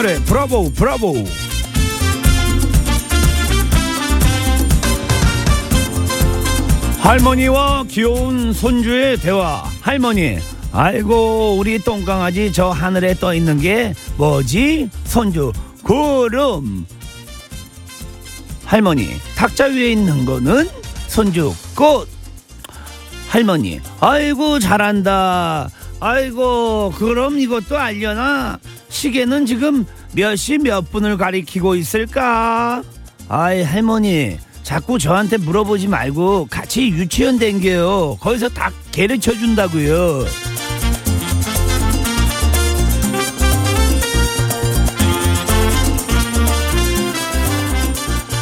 지상렬의 브라보 브라보. 할머니와 귀여운 손주의 대화. 할머니 아이고 우리 똥강아지 저 하늘에 떠 있는 게 뭐지? 손주 구름. 할머니 탁자 위에 있는 거는 손주 꽃. 할머니 아이고 잘한다. 아이고 그럼 이것도 알려나 시계는 지금 몇시몇 분을 가리키고 있을까? 아이 할머니 자꾸 저한테 물어보지 말고 같이 유치원 댕겨요. 거기서 다 가르쳐 준다고요.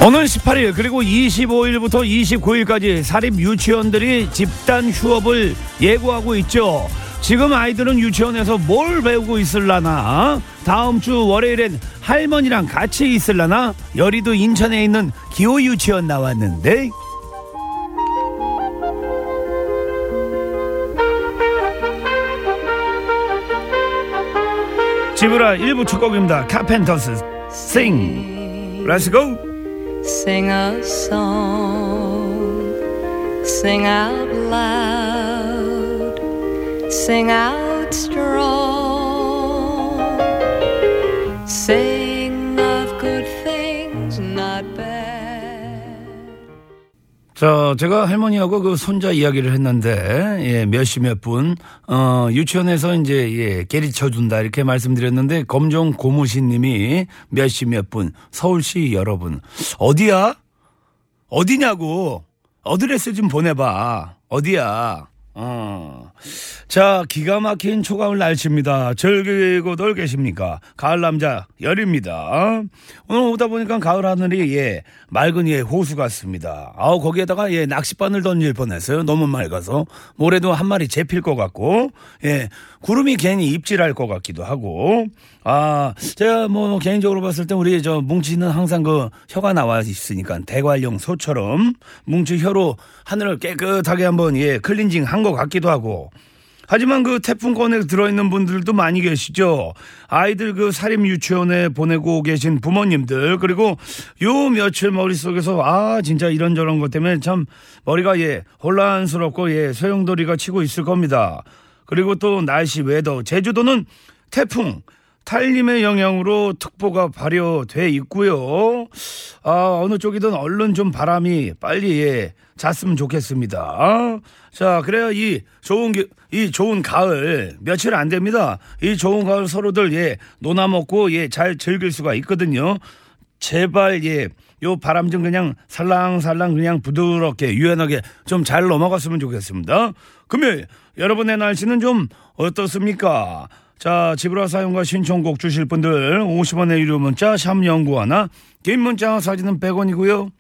오늘 18일 그리고 25일부터 29일까지 사립 유치원들이 집단 휴업을 예고하고 있죠. 지금 아이들은 유치원에서 뭘 배우고 있을라나? 다음 주 월요일엔 할머니랑 같이 있을라나? 여리도 인천에 있는 기호 유치원 나왔는데. 지브라 1부 첫 곡입니다. 카펜터스 고. Sing a song, sing out loud, sing out strong, sing of good things, not bad. 자, 제가 할머니하고 그 손자 이야기를 했는데, 예, 몇시 몇 분, 어, 유치원에서 이제, 예, 깨리쳐 준다, 이렇게 말씀드렸는데, 검정 고무신 님이 몇 시 몇 분, 서울시 여러분, 어디야? 어디냐고? address 좀 보내봐. 어디야? 어. 자, 기가 막힌 초가을 날씨입니다. 즐기고들 계십니까? 가을 남자 렬입니다. 오늘 오다 보니까 가을 하늘이 예, 맑은 예, 호수 같습니다. 아우, 거기에다가 예, 낚싯바늘 던질 뻔했어요. 너무 맑아서. 모래도 한 마리 잡힐 것 같고, 예, 구름이 괜히 입질할 것 같기도 하고, 아, 제가 뭐 개인적으로 봤을 때 우리 저 뭉치는 항상 그 혀가 나와 있으니까 대관령 소처럼 뭉치 혀로 하늘을 깨끗하게 한번 예, 클렌징 한 것 같기도 하고, 하지만 그 태풍권에 들어있는 분들도 많이 계시죠. 아이들 그 사립 유치원에 보내고 계신 부모님들 그리고 요 며칠 머릿속에서 아 진짜 이런저런 것 때문에 참 머리가 예 혼란스럽고 예 소용돌이가 치고 있을 겁니다. 그리고 또 날씨 외더 제주도는 태풍 탈림의 영향으로 특보가 발효돼 있고요. 아, 어느 쪽이든 얼른 좀 바람이 빨리 예, 잤으면 좋겠습니다. 자, 그래야 이 좋은 기- 이 좋은 가을 며칠 안 됩니다. 이 좋은 가을 서로들 예, 노나 먹고 예, 잘 즐길 수가 있거든요. 제발 예, 요 바람 좀 그냥 살랑살랑 그냥 부드럽게 유연하게 좀 잘 넘어갔으면 좋겠습니다. 금요일 여러분의 날씨는 좀 어떻습니까? 자, 지브라 사용과 신청곡 주실 분들 50원의 유료 문자 샵 연구 하나 긴 문자 사진은 100원이고요.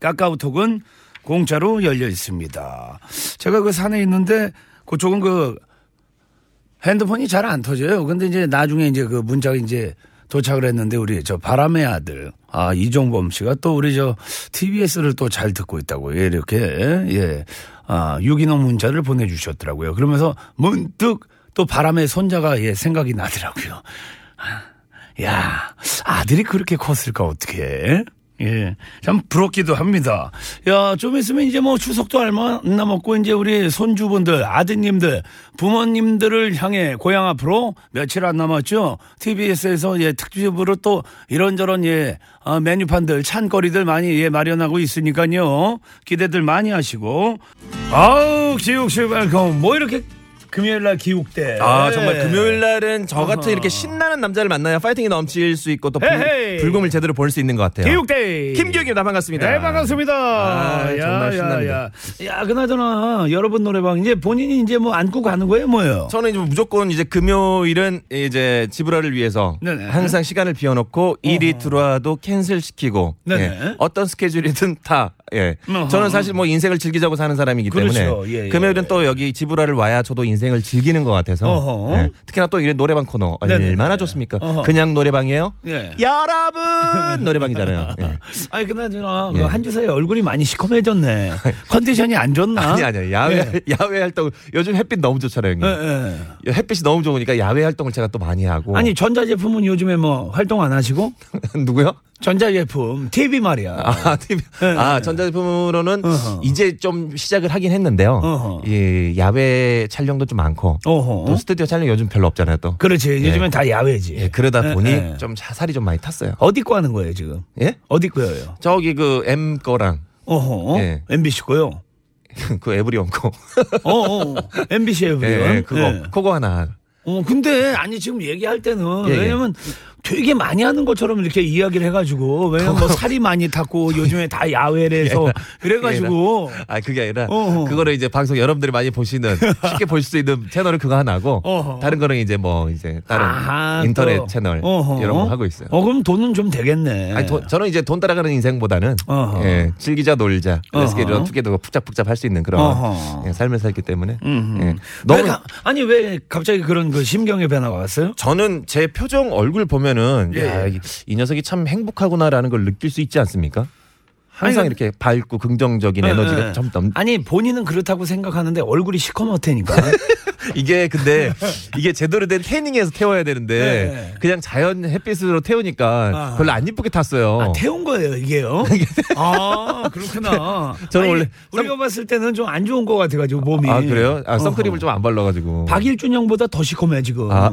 카카오톡은 공짜로 열려 있습니다. 제가 그 산에 있는데 그쪽은 그 핸드폰이 잘 안 터져요. 근데 이제 나중에 이제 그 문자가 이제 도착을 했는데 우리 저 바람의 아들 아 이종범 씨가 또 우리 저 TBS를 또 잘 듣고 있다고 예, 이렇게 예. 아 유기농 문자를 보내 주셨더라고요. 그러면서 문득 또 바람의 손자가 예 생각이 나더라고요. 아, 야 아들이 그렇게 컸을까 어떻게? 예, 참 부럽기도 합니다. 야, 좀 있으면 이제 뭐 추석도 얼마 안 남았고 이제 우리 손주분들, 아드님들, 부모님들을 향해 고향 앞으로 며칠 안 남았죠. TBS에서 예 특집으로 또 이런저런 예 어, 메뉴판들, 찬거리들 많이 예 마련하고 있으니까요. 기대들 많이 하시고. 아우, 기욱씨 welcome. 뭐 이렇게 금요일 날 기욱대. 아 정말 금요일 날은 저 같은 이렇게 신나는 남자를 만나야 파이팅이 넘칠 수 있고 또. 불, 불금을 제대로 볼 수 있는 것 같아요. 기욱대. 김기욱입니다. 반갑습니다. 네, 반갑습니다. 아, 정말 신납니다. 야, 야, 그나저나, 여러분 노래방, 이제 본인이 이제 뭐 안고 가는 거예요, 뭐예요? 저는 이제 무조건 이제 금요일은 이제 지브라를 위해서 네네. 항상 시간을 비워놓고 일이 들어와도 cancel 시키고 네네. 예, 어떤 스케줄이든 다 예. 어허. 저는 사실 뭐 인생을 즐기자고 사는 사람이기 때문에 그렇죠. 예, 예. 금요일은 또 여기 지브라를 와야 저도 인생을 인생을 즐기는 것 같아서. 네. 특히나 또 이런 노래방 코너 네네네. 얼마나 좋습니까? 어허. 그냥 노래방이에요? 예. 여러분 노래방이잖아요. 예. 아니 그나저나 예. 그 한주 사이 얼굴이 많이 시커매졌네. 컨디션이 안 좋나? 아니 아니요 야외 예. 야외 활동 요즘 햇빛 너무 좋잖아요 형님. 예, 예. 햇빛이 너무 좋으니까 야외 활동을 제가 또 많이 하고 아니 전자 제품은 요즘에 뭐 활동 안 하시고 누구요? 전자제품 TV 말이야. 아, TV. 예, 아, 예. 전자제품으로는 어허. 이제 좀 시작을 하긴 했는데요. 어허. 예, 야외 촬영도 좀 많고 어허. 또 스튜디오 촬영 요즘 별로 없잖아요, 또. 그렇지. 예. 요즘엔 다 야외지. 예, 그러다 예, 보니 예. 좀 살이 좀 많이 탔어요. 어디 거 하는 거예요 지금? 예? 어디 거예요? 저기 그 M 거랑 어허. 예. MBC 거요. 그 에브리온 거. 어어. MBC 에브리온. 예, 예, 그거 예. 그거 하나. 어 근데 아니 지금 얘기할 때는. 왜냐면 되게 많이 하는 것처럼 이렇게 이야기를 해가지고 왜냐면 뭐 살이 많이 탔고 요즘에 다 야외래서 그래가지고 아, 그게 아니라 어허. 그거를 이제 방송 여러분들이 많이 보시는 쉽게 볼 수 있는 채널은 그거 하나고 어허. 다른 거는 이제 뭐 이제 다른 아하, 인터넷 또. 채널 어허. 이런 거 하고 있어요. 어 그럼 돈은 좀 되겠네. 아니, 돈- 저는 이제 돈 따라가는 인생보다는. 예, 즐기자 놀자 그래서. 이런 투게더 푹잡푹잡 할수 있는 그런. 예, 삶을 살기 때문에. 예, 왜 너무 가- 아니 왜 갑자기 그런 그 심경의 변화가 왔어요? 저는 제 표정 얼굴 보면은 예. 야, 이, 이 녀석이 참 행복하구나라는 걸 느낄 수 있지 않습니까? 항상 아니, 이렇게 밝고 긍정적인 예, 에너지가 예. 좀 넘. 아니 본인은 그렇다고 생각하는데 얼굴이 시커멓다니까. 이게 근데 이게 제대로 된 태닝에서 태워야 되는데 네. 그냥 자연 햇빛으로 태우니까 아. 별로 안 이쁘게 탔어요. 아, 태운 거예요, 이게요? 아, 그렇구나. 저는 아니, 원래 우리가 봤을 때는 좀 안 좋은 것 같아가지고, 몸이. 아 그래요? 아, 선크림을. 좀 안 발라가지고. 박일준 형보다 더 시커매, 지금. 아,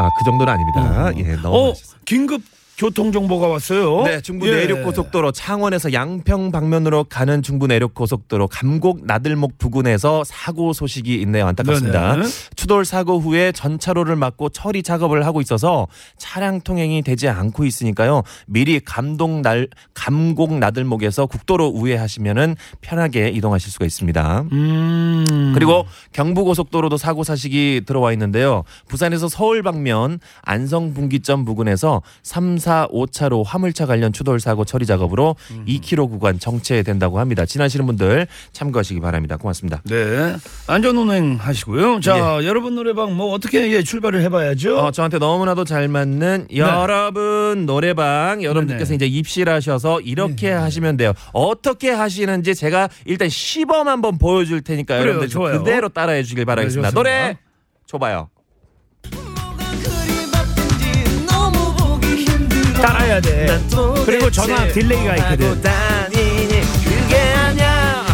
아, 그 정도는 아닙니다. 예, 너무 어. 긴급 교통 정보가 왔어요. 네, 중부 예. 내륙 고속도로 창원에서 양평 방면으로 가는 중부 내륙 고속도로 감곡 나들목 부근에서 사고 소식이 있네요. 안타깝습니다. 네네. 추돌 사고 후에 전차로를 막고 처리 작업을 하고 있어서 차량 통행이 되지 않고 있으니까요. 미리 감동 날 감곡 나들목에서 국도로 우회하시면은 편하게 이동하실 수가 있습니다. 음. 그리고 경부 고속도로도 사고 사식이 들어와 있는데요. 부산에서 서울 방면 안성 분기점 부근에서 3, 4, 5차로 화물차 관련 추돌 사고 처리 작업으로 2km 구간 정체된다고 합니다. 지나시는 분들 참고하시기 바랍니다. 고맙습니다. 네. 안전 운행 하시고요. 자, 여러분 노래방 뭐 어떻게 예, 출발을 해봐야죠. 어, 저한테 너무나도 잘 맞는 여러분 노래방 여러분들께서 네네. 이제 입실하셔서 이렇게 하시면 돼요. 어떻게 하시는지 제가 일단 시범 한번 보여줄 테니까 그래요, 여러분들 좀 좋아요. 그대로 따라해 주길 바라겠습니다. 네. 노래 줘봐요. 따라야 돼. 그리고 전화 delay가 있거든. 다니니? 그게 아냐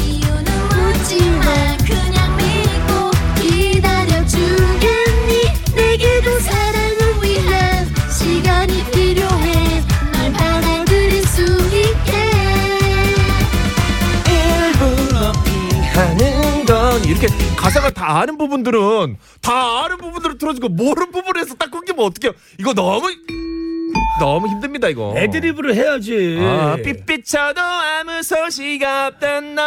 이유는 묻지마 그냥 믿고 기다려주겠니? 내게도 사랑을 위해 시간이 필요해. 널 받아들일 수 있게. 일부러 피하는 건 이렇게 가사가 다 아는 부분들은 다 아는 부분들을 틀어주고 모르는 부분에서 딱 끊기면 어떡해요? 이거 너무 너무 힘듭니다 이거 애드립으로 해야지. 아, 삐삐쳐도 아무 소식 없던 너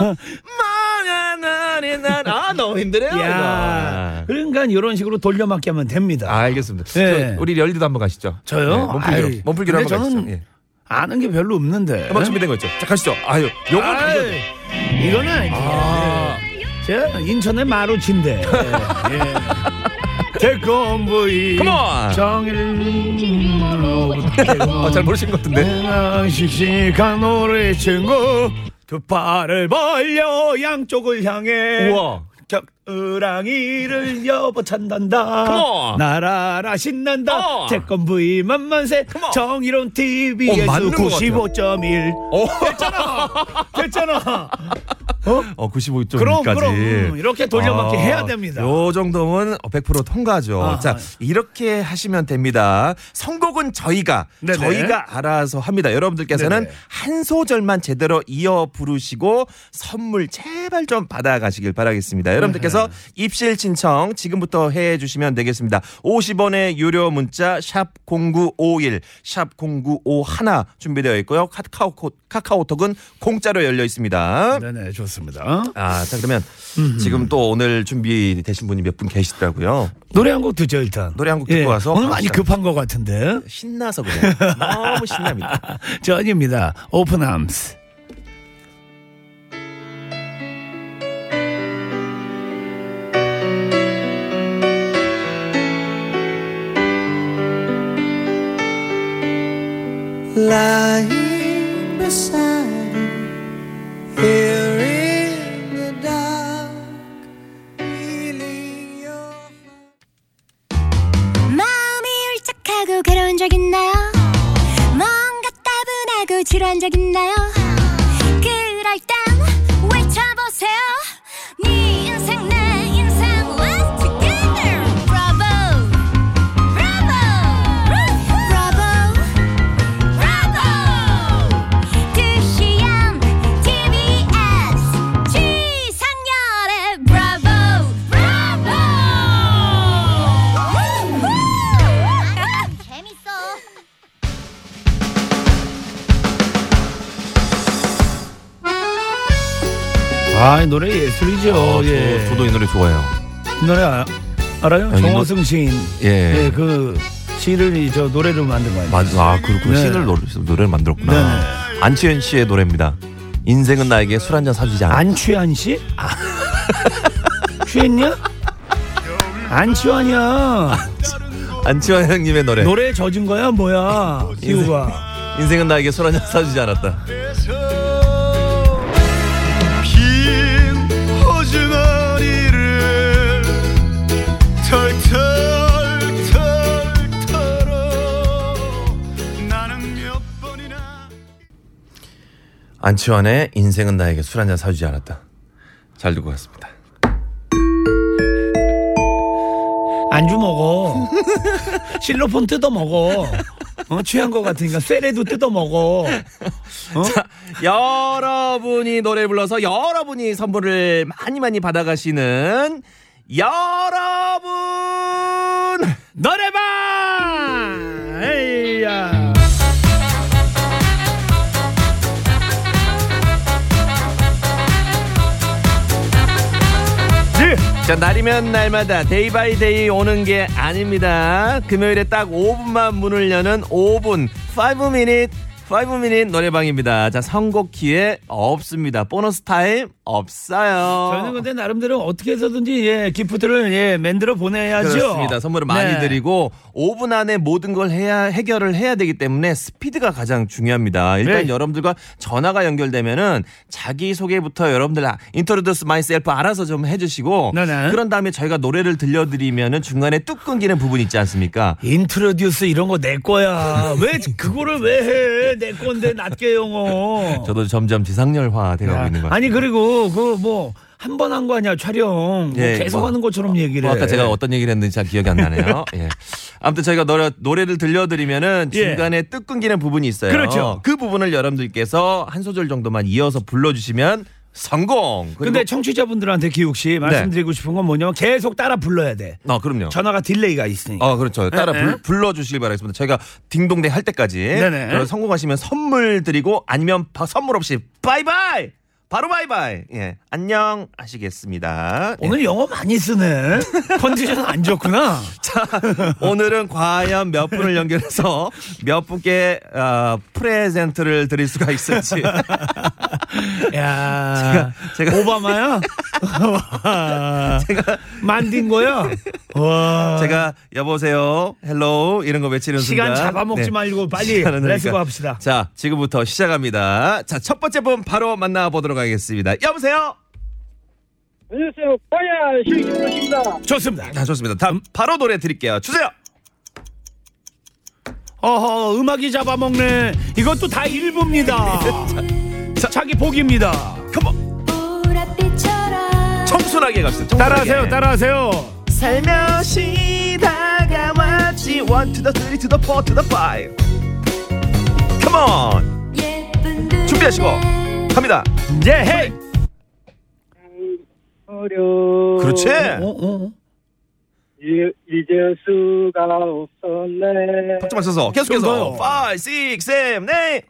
뭐야 너는 난아 너무 힘드네요 야, 이거. 그러니까 이런 식으로 돌려막기 하면 됩니다. 아, 알겠습니다 네. 저, 우리 열리도 한번 가시죠 저요? 네, 몸풀기로 아이, 몸풀기로 한번 저는 가시죠 예. 아는 게 별로 없는데. 음악 준비된 거 있죠 자 가시죠 아유. 아이, 이거는. 아. 제가 인천의 마루치인데. 예. 태권부이 Come on. 정일 어, 잘 모르신 것 같은데 나 씩씩한 노래 친구 두 팔을 벌려 양쪽을 향해 우와 겨 울랑이를 여보 찬단다. 나라라 신난다. 태권부이 만만세 Come on. 정의로운 어, TV에서 같아요. 95.1 어, 됐잖아 됐잖아 어 95.1까지 그럼 그럼 이렇게 돌려막기 아, 해야 됩니다 요 정도면 100% 통과죠. 아하. 자, 이렇게 하시면 됩니다. 선곡은 저희가 네네. 저희가 알아서 합니다. 여러분들께서는 네네. 한 소절만 제대로 이어 부르시고 선물 제발 좀 받아 가시길 바라겠습니다. 여러분들께서 입실 신청 지금부터 해 주시면 되겠습니다. 50원의 유료 문자 샵 0951, 샵 0951 준비되어 있고요. 카카오 카카오톡은 공짜로 열려 있습니다. 네네 좋습니다 아, 자 그러면 지금 또 오늘 준비되신 분이 몇 분 계시더라고요. 노래 한 곡 듣죠 일단 노래 한 곡 듣고 와서 오늘 많이. 급한 것 같은데 신나서 그래요. 너무 신납니다. Journey입니다 Open Arms 적 있나요? 뭔가 따분하고 지루한 적 있나요? 노래 예술이죠. 어, 저, 예. 저도 이 노래 좋아해요. 이 노래 아, 알아요? 아, 이 정호승 시인. 예. 예, 그 시를 이 저 노래로 만든 거예요. 맞, 아, 그렇군요. 네. 신을 노래, 노래를 만들었구나. 네네. 안치현 씨의 노래입니다. 인생은 나에게 술 한 잔 사주지 않아. 안 취한 씨? 아. 취했냐? 안 취하냐? 안치환 형님의 노래. 노래 젖은 거야 뭐야? 이유가. 인생은 나에게 술 한 잔 사주지 않았다. 안치환의 인생은 나에게 술 한잔 사주지 않았다. 잘 듣고 갔습니다. 안주 먹어. 실로폰 뜯어 먹어. 어, 취한 거 같으니까 쇠레도 뜯어 먹어. 여러분이 노래 불러서 여러분이 선물을 많이 많이 받아가시는 여러분 노래방! 자 날이면 날마다 day by day 오는 게 아닙니다. 금요일에 딱 5분만 문을 여는 5분 5 minute 5 minute 노래방입니다. 자 선곡 기회 없습니다. 보너스 타임 없어요 저희는 근데 나름대로 어떻게 해서든지 예, gift를 예, 만들어 보내야죠. 그렇습니다. 선물을 많이 네. 드리고 5분 안에 모든 걸 해야 해결을 해야 되기 때문에 스피드가 가장 중요합니다. 일단 네. 여러분들과 전화가 연결되면은 자기 소개부터 여러분들 introduce myself 알아서 좀 해주시고 네네. 그런 다음에 저희가 노래를 들려드리면은 중간에 뚝 끊기는 부분 있지 않습니까? introduce 이런 거 내 거야. 왜 그거를 왜 해? 내 건데 낮게 영어. 저도 점점 지상렬화 돼가고 있는 것 같아요. 아니 그리고 그 뭐 한 번 한 거 아니야 촬영. 뭐 예, 계속 뭐. 하는 것처럼 얘기를 뭐 해. 아까 제가 어떤 얘기를 했는지 잘 기억이 안 나네요. 예. 아무튼 저희가 노래, 노래를 들려드리면은 예. 중간에 뚝 끊기는 부분이 있어요. 그렇죠. 그 부분을 여러분들께서 한 소절 정도만 이어서 불러주시면 성공. 근데 청취자분들한테 기욱 씨 말씀드리고 싶은 건 뭐냐면 계속 따라 불러야 돼. 어, 그럼요. 전화가 delay가 있으니까. 어, 그렇죠. 따라 네, 불, 네. 불러주시길 바라겠습니다. 저희가 딩동댕 할 때까지. 성공하시면 선물 드리고 아니면 바- 선물 없이 바이바이! 바로 바이바이! 예. 안녕 하시겠습니다. 예. 오늘 영어 많이 쓰네. 컨디션 안 좋구나. 자, 오늘은 과연 몇 분을 연결해서 몇 분께 어, present를 드릴 수가 있을지. 야, 제가- 오바마야? 제가 만든 거야? 와. 제가 여보세요, hello 이런 거 외치는 시간 순간 잡아먹지 네. 말고 빨리 let's go 그러니까. 합시다. 자, 지금부터 시작합니다. 자, 첫 번째 분 바로 만나보도록 하겠습니다. 여보세요? 안녕하세요. 빠야 실기입니다. 좋습니다. 자, 좋습니다. 다음 바로 노래 드릴게요. 주세요! 어허, 음악이 잡아먹네. 이것도 다 일부입니다. 자, 자기 복입니다. 컴온! 청순하게 갑시다. 따라하세요, 따라하세요. 살며시 다가왔지 One to the three to the four to the five Come on 예쁜 눈에 준비하시고 갑니다 예, 헤이. 어려. 그렇지 어, 어. 이- 잊을 수가 없었네. 박자 맞춰서 계속해서 좀 더요. 5, 6, 7, 8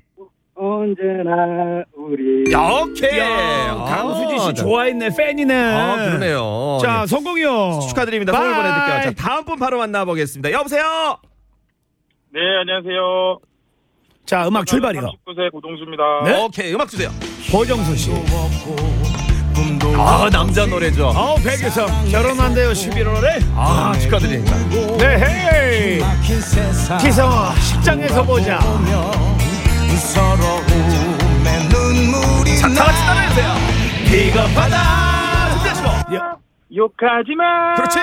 언제나 우리. 오케이 야, 강수지 씨 아, 좋아했네, 팬이네. 아 그러네요 자, 예. 성공이요. 축하드립니다 선물 bye. 보내드릴게요 자 다음 분 바로 만나보겠습니다 여보세요 네, 안녕하세요. 자, 음악 출발이요. 39세 고동수입니다. 네? 오케이 음악 주세요 고정수 씨. 아 남자 노래죠 아우, 백유성 결혼한대요, 11월에. 아 축하드립니다 네, 헤이. 기성아, 식장에서 보자. 자, 다 같이 따라해주세요. 비겁하다. 힘내시고. 욕하지 마. 그렇지.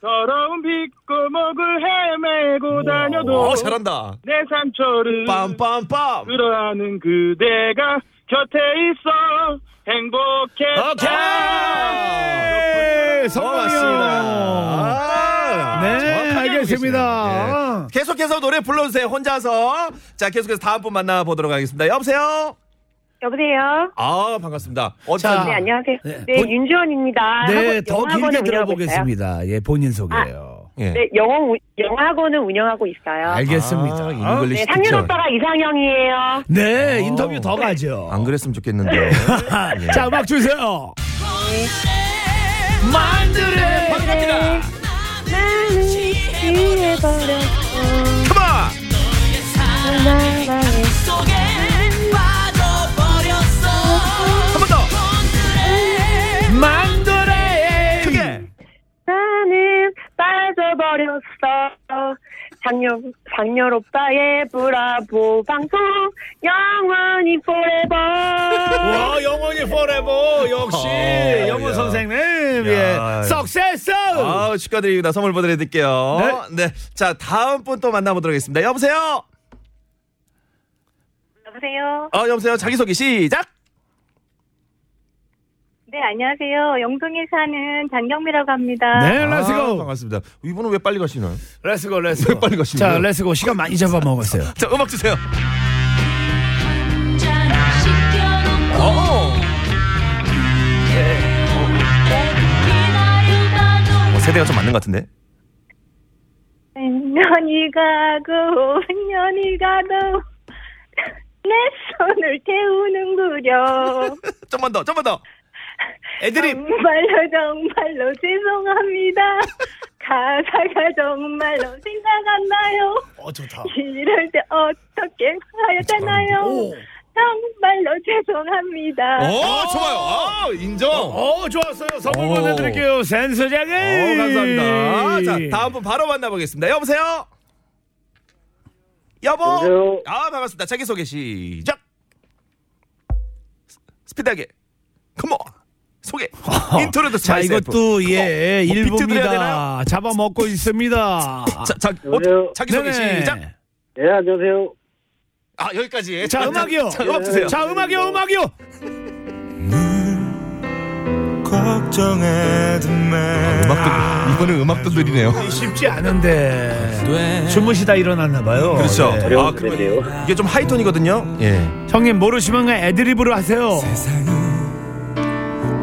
더러운 빗고목을 헤매고 다녀도 어, 잘한다. 내 상처를 빰빰빰. 끌어안는 그대가 곁에 있어 행복해. 오케이. 아, 네, 정확하게 알고 알겠습니다. 예. 계속해서 노래 불러주세요. 혼자서. 자, 계속해서 다음 분 만나보도록 하겠습니다. 여보세요? 여보세요. 아, 반갑습니다. 자, 네 안녕하세요. 네, 네, 본- 윤주원입니다. 네, 학원- 더 길게 운영하고 들어보겠습니다. 예, 본인 소개요. 예. 네, 영어 우- 영어학원을 운영하고 있어요. 알겠습니다. 아, English 네, 상윤 teacher. 오빠가 이상형이에요. 네, 인터뷰 더 가죠. 안 그랬으면 좋겠는데. 예. 자, 음악 주세요. 만들의 반갑니다. 나는 취해버렸 빠져버렸어. 장렬, 장렬 오빠의 브라보 방송 영원히 forever. 와, 영원히 forever. 역시, 어, 영원 야. 선생님. 야. 예. Success! 아, 축하드립니다. 선물 보내드릴게요. 네. 자, 다음 분 또 만나보도록 하겠습니다. 여보세요? 여보세요. 어, 여보세요? 자기소개 시작! 네, 안녕하세요. 영동에 사는 장경미라고 합니다. 네, 아, let's go. 반갑습니다. 이분은 왜 빨리 가시나요? Let's go, let's go. 왜 빨리 가시는 자? Let's go. 시간 많이 잡아먹었어요. 자, 음악 주세요. 시켜놓고 어, 기다리다도 어, 세대가 좀 맞는 것 같은데? 1년이 가고 1년이 가도 내 손을 태우는구려. 좀만 더, 좀만 더. 애드립. 정말로 정말로 죄송합니다. 가사가 정말로 생각 안 나요. 어, 좋다. 이럴 때 어떻게 해야 되나요? 오. 정말로 죄송합니다. 오, 좋아요. 아, 인정. 어, 어, 좋았어요. 선물 오. 보내드릴게요. 센서장님. 감사합니다. 자, 다음 분 바로 만나보겠습니다. 여보세요? 여보? 여보세요? 아, 반갑습니다. 자기소개 시작! 스- 스피드하게. Come on! 소개. Introduce 자, 이것도, 예, 뭐 드려야 일부입니다. 잡아먹고 있습니다. 자, 자, 어? 자기 소개 네네. 시작! 네, 안녕하세요. 아, 여기까지. 자, 음악이요. 자, 음악 주세요. 자, 음악이요, 음악이요. 걱정해도 매 음악도, 이번엔 음악도 느리네요. 쉽지 않은데. 주무시다 일어났나 봐요. 그렇죠. 네. 아, 그러면 이게 좀 하이톤이거든요. 예. 형님 모르시면 애드립으로 하세요.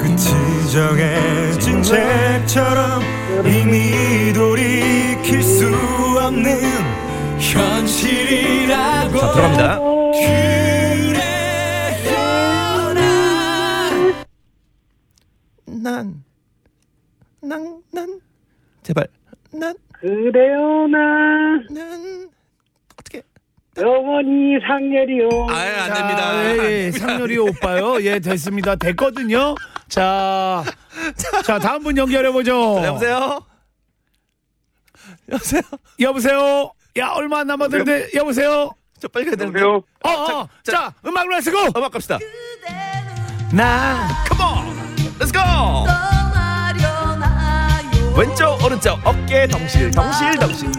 끝이 정해진 책처럼 이미 돌이킬 수 없는 현실이라고 자, 들어갑니다. 난, 난, 난, 제발, 난, 그래요, 나 난. 영원히 상렬이요. 아유, 안 자, 됩니다. 예, 예, 상렬이 오빠요. 예, 됐습니다. 됐거든요. 자, 자, 다음 분 연결해 보죠. 여보세요? 여보세요? 여보세요? 야, 얼마 안 남았는데, 여보세요? 저 빨리 가야 되는데. 여보세요? 어, 어, 자, 음악 let's go! 음악 갑시다. 나, come on! Let's go! 왼쪽, 오른쪽, 어깨 덩실, 덩실, 덩실.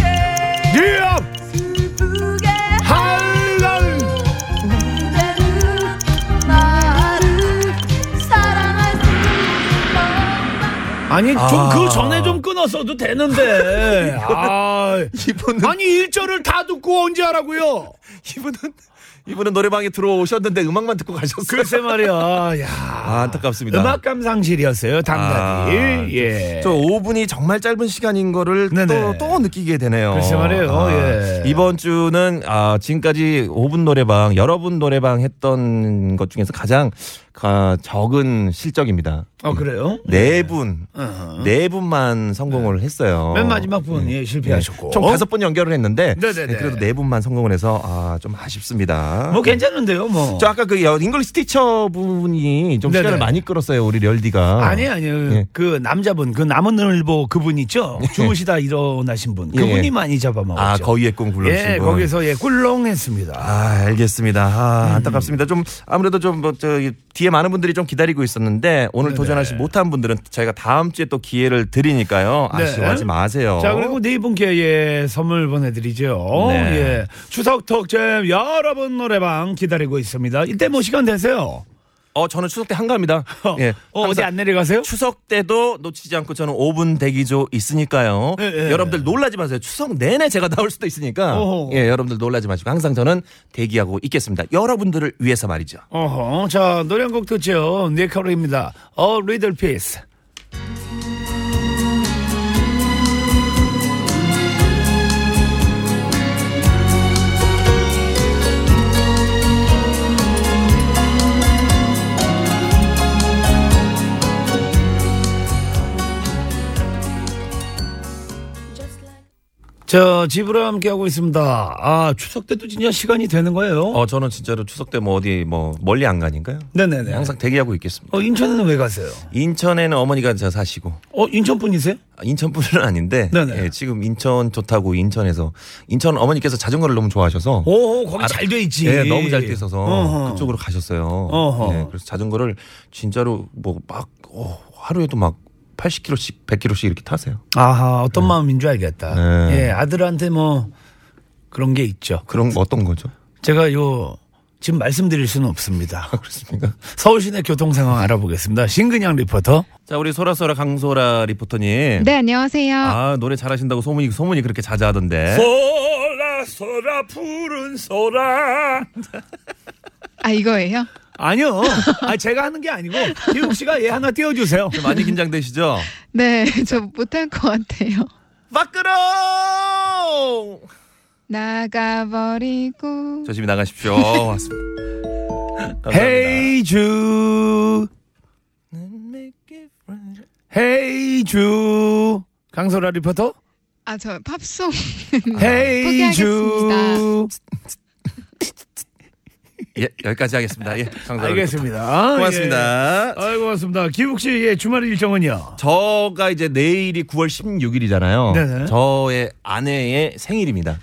예! 할 아니, 좀 아. 그 전에 좀 끊었어도 되는데. 아, 이분은, 아니, 일절을 다 듣고 언제 하라고요? 이분은, 이분은 노래방에 들어오셨는데 음악만 듣고 가셨어요. 글쎄 말이야. 야. 아, 안타깝습니다. 음악 감상실이었어요, 당당히. 아, 예. 저 5분이 정말 짧은 시간인 거를 네네. 또, 또 느끼게 되네요. 글쎄 말이에요, 아, 예. 이번 주는 아, 지금까지 5분 노래방, 여러분 노래방 했던 것 중에서 가장 아, 적은 실적입니다. 아 그래요? 네 분, 어허. 네 분만 성공을 했어요. 맨 마지막 분 예, 실패하셨고. 총 다섯 번 연결을 했는데 네네네. 네, 그래도 네 분만 성공을 해서 아, 좀 아쉽습니다. 뭐 괜찮은데요, 뭐. 저 아까 그 여- English teacher 분이 좀 네네. 시간을 많이 끌었어요. 우리 렬디가. 아니 아니요. 예. 그 남자분 그 남은 늘보 그분 있죠. 주무시다 일어나신 분. 예. 그분이 많이 잡아먹었죠. 아, 거위의 꿈 불러주신 예, 분. 거기서 예 꿀렁했습니다. 아, 알겠습니다. 음. 아, 안타깝습니다. 좀 아무래도 좀뭐 저기 뒤에 많은 분들이 좀 기다리고 있었는데 오늘 네네. 도전하지 못한 분들은 저희가 다음 주에 또 기회를 드리니까요. 네. 아쉬워하지 마세요. 자 그리고 네 분께 예 선물 보내드리죠. 네. 예 추석 특집 여러분 노래방 기다리고 있습니다. 이때 뭐 시간 되세요? 어, 저는 추석 때 한가합니다. 예. 어, 어디 항상 안 내려가세요? 추석 때도 놓치지 않고 저는 5분 대기조 있으니까요. 예, 예. 여러분들 놀라지 마세요. 추석 내내 제가 나올 수도 있으니까. 어허. 예, 여러분들 놀라지 마시고 항상 저는 대기하고 있겠습니다. 여러분들을 위해서 말이죠. 어허, 자 노래 한 곡 듣죠. 네카로입니다. 어 리들 피스. 저 집으로 함께 하고 있습니다. 아 추석 때도 진짜 시간이 되는 거예요? 어, 저는 진짜로 추석 때 뭐 어디 뭐 멀리 안 가니까요. 네네네. 항상 대기하고 있겠습니다. 어 인천에는 왜 가세요? 인천에는 어머니가 저 사시고 어 인천 분이세요? 아, 인천 분은 아닌데 네네. 예, 지금 인천 좋다고 인천에서 인천 어머니께서 자전거를 너무 좋아하셔서 오 거기 알아- 잘돼 있지. 예, 너무 잘 돼 있어서 어허. 그쪽으로 가셨어요. 어허. 예, 그래서 자전거를 진짜로 뭐 막 하루에도 막 80km씩 100km씩 이렇게 타세요. 아하 어떤 마음인 줄 알겠다. 네. 예 아들한테 뭐 그런 게 있죠. 그런 거 어떤 거죠? 제가 요 지금 말씀드릴 수는 없습니다. 그렇습니까? 서울 시내 교통 상황 알아보겠습니다. 신근양 리포터. 자, 우리 소라소라 강소라 리포터님. 네, 안녕하세요. 아, 노래 잘하신다고 소문이 소문이 그렇게 자자하던데. 소라 소라 푸른 소라. 아, 이거예요? 아니요. 아 제가 하는 게 아니고 기욱 씨가 얘 하나 띄워주세요. 좀 많이 긴장되시죠? 네, 저 못할 것 같아요. 밖으로! 나가버리고. 조심히 나가십시오. 왔습니다. 감사합니다. 헤이 주. 헤이 주. 강소라 리포터. 아, 저 팝송. 헤이 주. 예, 여기까지 하겠습니다. 예, 강소라 알겠습니다. 고맙습니다. 예. 아이 고맙습니다. 기욱 씨의 주말 일정은요? 저가 이제 내일이 9월 16일이잖아요. 네네. 저의 아내의 생일입니다.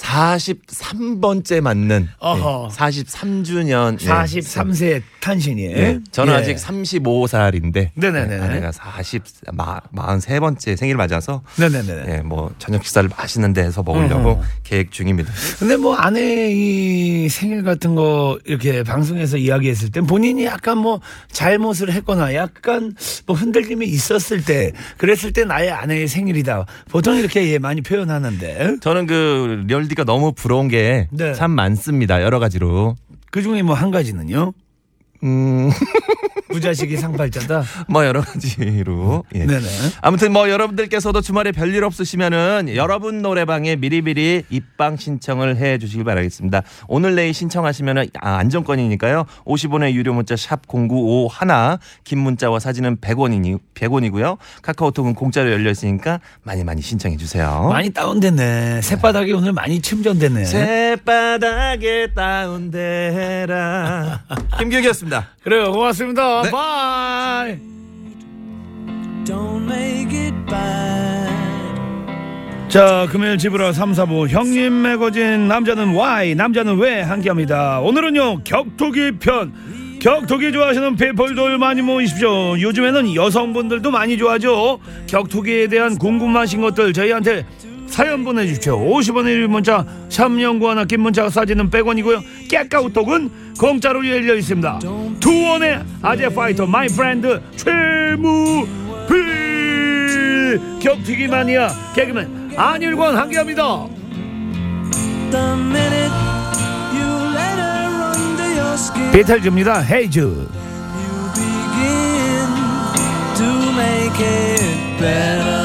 43번째 맞는 어허. 43주년 43세 탄신이에요. 예. 저는 예. 아직 35살인데 네네네. 아내가 40 43번째 생일 맞아서 네네네. 예, 뭐 저녁 식사를 맛있는 데서 먹으려고 어허. 계획 중입니다. 근데 뭐 아내 이 생일 같은 거 이렇게 방송에서 이야기했을 때 본인이 약간 뭐 잘못을 했거나 약간 뭐 흔들림이 있었을 때 그랬을 때 나의 아내의 생일이다. 보통 이렇게 예, 많이 표현하는데 저는 그 렬디가 너무 부러운 게 참 네. 많습니다. 여러 가지로. 그 중에 뭐 한 가지는요. 음, 부자식이 상팔자다. 뭐 여러 가지로. 예. 네네. 아무튼 뭐 여러분들께서도 주말에 별일 없으시면은 여러분 노래방에 미리미리 입방 신청을 해 주시길 바라겠습니다. 오늘 내일 신청하시면은 아, 안정권이니까요. 50원의 유료 문자 샵 0951, 긴 문자와 사진은 100원이니 100원이고요. 카카오톡은 공짜로 열려 있으니까 많이 많이 신청해 주세요. 많이 다운됐네. 새바닥이 오늘 많이 침전됐네. 새바닥에 다운데라. 김규기였습니다. 그래요. 고맙습니다. 네. Bye. Don't make it bad. 자, 금요일 집으로 3, 4부 형님 매거진 남자는 Y, 남자는 왜 함께합니다. 오늘은요 격투기 편. 격투기 좋아하시는 people들 많이 모이십시오. 요즘에는 여성분들도 많이 좋아하죠. 격투기에 대한 궁금하신 것들 저희한테 사연 보내주십시오. 50원의 유료 문자, 샵 영구오 하나, 긴 문자 사진은 100원이고요. 깨까우톡은 공짜로 열려 있습니다. 투혼의 아재 파이터, my friend 최무배 격투기 마니아 개그맨 안일권 함께합니다. 비틀즈입니다. 헤이즈. you begin to make it better.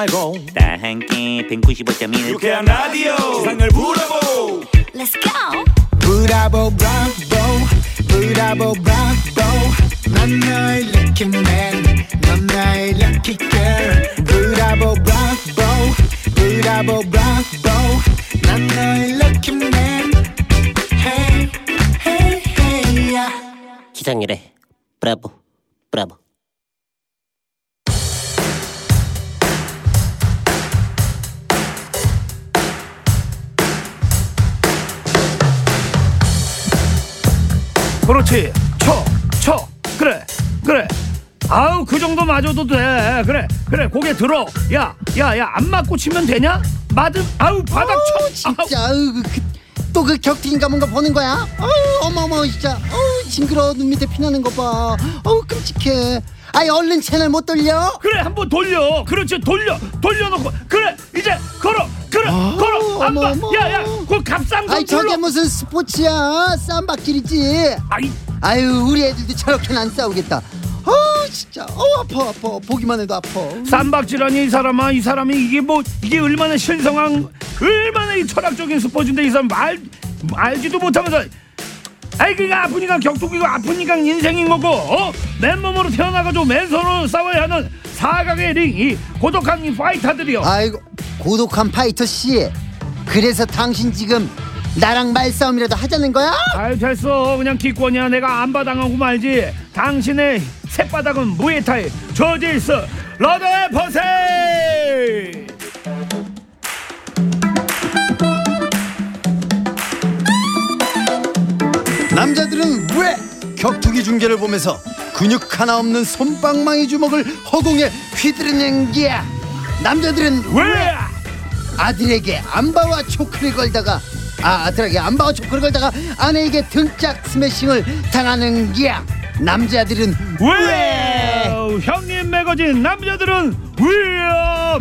말고. 다 함께 195.1 유쾌한 라디오. 세상을 부러보. Let's go. 브라보 브라보. 브라보 브라보. 넌 나의 lucky man. 넌 나의 lucky girl. 브라보 브라보. 브라보 브라보. 넌 나의 lucky man. Hey hey hey yeah. 기상일에 브라보 브라보 그렇지. 쳐, 쳐. 그래, 그래. 아우 그 정도 맞아도 돼. 그래, 그래. 고개 들어. 야, 야, 야. 안 맞고 치면 되냐? 맞음. 아우 바닥 쳐. 아우. 진짜 또그 격투인가 뭔가 보는 거야? 어우 어머머 진짜 어우 징그러워 눈 밑에 피나는 거봐 어우 끔찍해 아이 얼른 채널 못 돌려? 그래 한번 돌려. 그렇지 돌려. 돌려놓고. 그래 이제 걸어. 아우, 걸어. 안 봐. 어머, 야야. 그 갑상선 아이 저게. 무슨 스포츠야 쌈박질이지 아이. 아유 우리 애들도 저렇게는 안 싸우겠다 어우 진짜 어우 아파 아파 보기만 해도 아파 쌈박질하니 이 사람아 이 사람이 이게 뭐 이게 얼마나 신성한 얼마나 이 철학적인 스포츠인데 이 사람 말 알지도 못하면서 아이 그가 아프니까 격투기고 아프니까 인생인 거고 어? 맨몸으로 태어나가지고 맨손으로 싸워야 하는 사각의 링 이 고독한 이 파이터들이요. 아이고 고독한 파이터 씨. 그래서 당신 지금 나랑 말싸움이라도 하자는 거야? 아이 됐어. 그냥 기권이야. 내가 안 받아가고 말지. 당신의 새바닥은 무에타이 있어 러더의 퍼세 남자들은 왜 격투기 중계를 보면서 근육 하나 없는 손방망이 주먹을 허공에 휘두르는 게야? 남자들은 왜 아들에게 암바와 초크를 걸다가 아 아들에게 암바와 초크를 걸다가 아내에게 등짝 스매싱을 당하는 게야? 남자들은 왜? 형님 매거진 남자들은 왜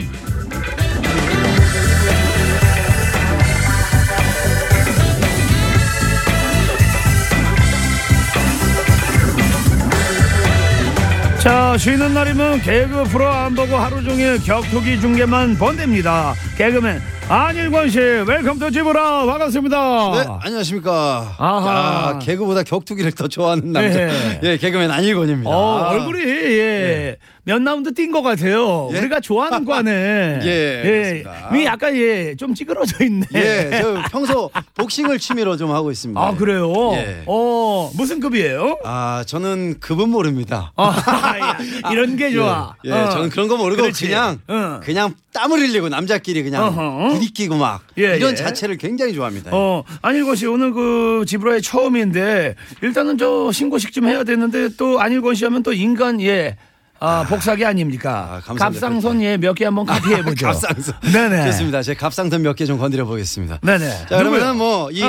자 쉬는 날이면 개그 프로 안 보고 하루 종일 격투기 중계만 본답니다 개그맨 안일권 씨 welcome to 지브라 반갑습니다 네 안녕하십니까 아하. 야, 개그보다 격투기를 더 좋아하는 남자 네. 예 개그맨 안일권입니다 어, 아. 얼굴이 예. 몇 라운드 뛴 것 같아요. 예? 우리가 좋아하는 과네. 예, 그렇습니다. 이 약간 예, 좀 찌그러져 있네. 예, 저 평소 복싱을 취미로 좀 하고 있습니다. 아 그래요? 예. 어 무슨 급이에요? 아, 저는 급은 모릅니다. 아, 야, 이런 게 좋아. 예, 어. 저는 그런 거 모르고 그렇지. 그냥 어. 그냥 땀을 흘리고 남자끼리 그냥 어허. 부딪히고 막 예, 이런 예. 자체를 굉장히 좋아합니다. 어, 안일권 씨 오늘 그 지브라의 처음인데 일단은 저 신고식 좀 해야 되는데 또 안일권 씨 하면 또 인간 예. 아, 복사기 아닙니까? 아. 갑상선 예, 몇 개 한번 카피해 보죠. 갑상선. 네네. 좋습니다. 제 갑상선 몇 개 좀 건드려 보겠습니다. 네네. 자, 그러면? 뭐 이.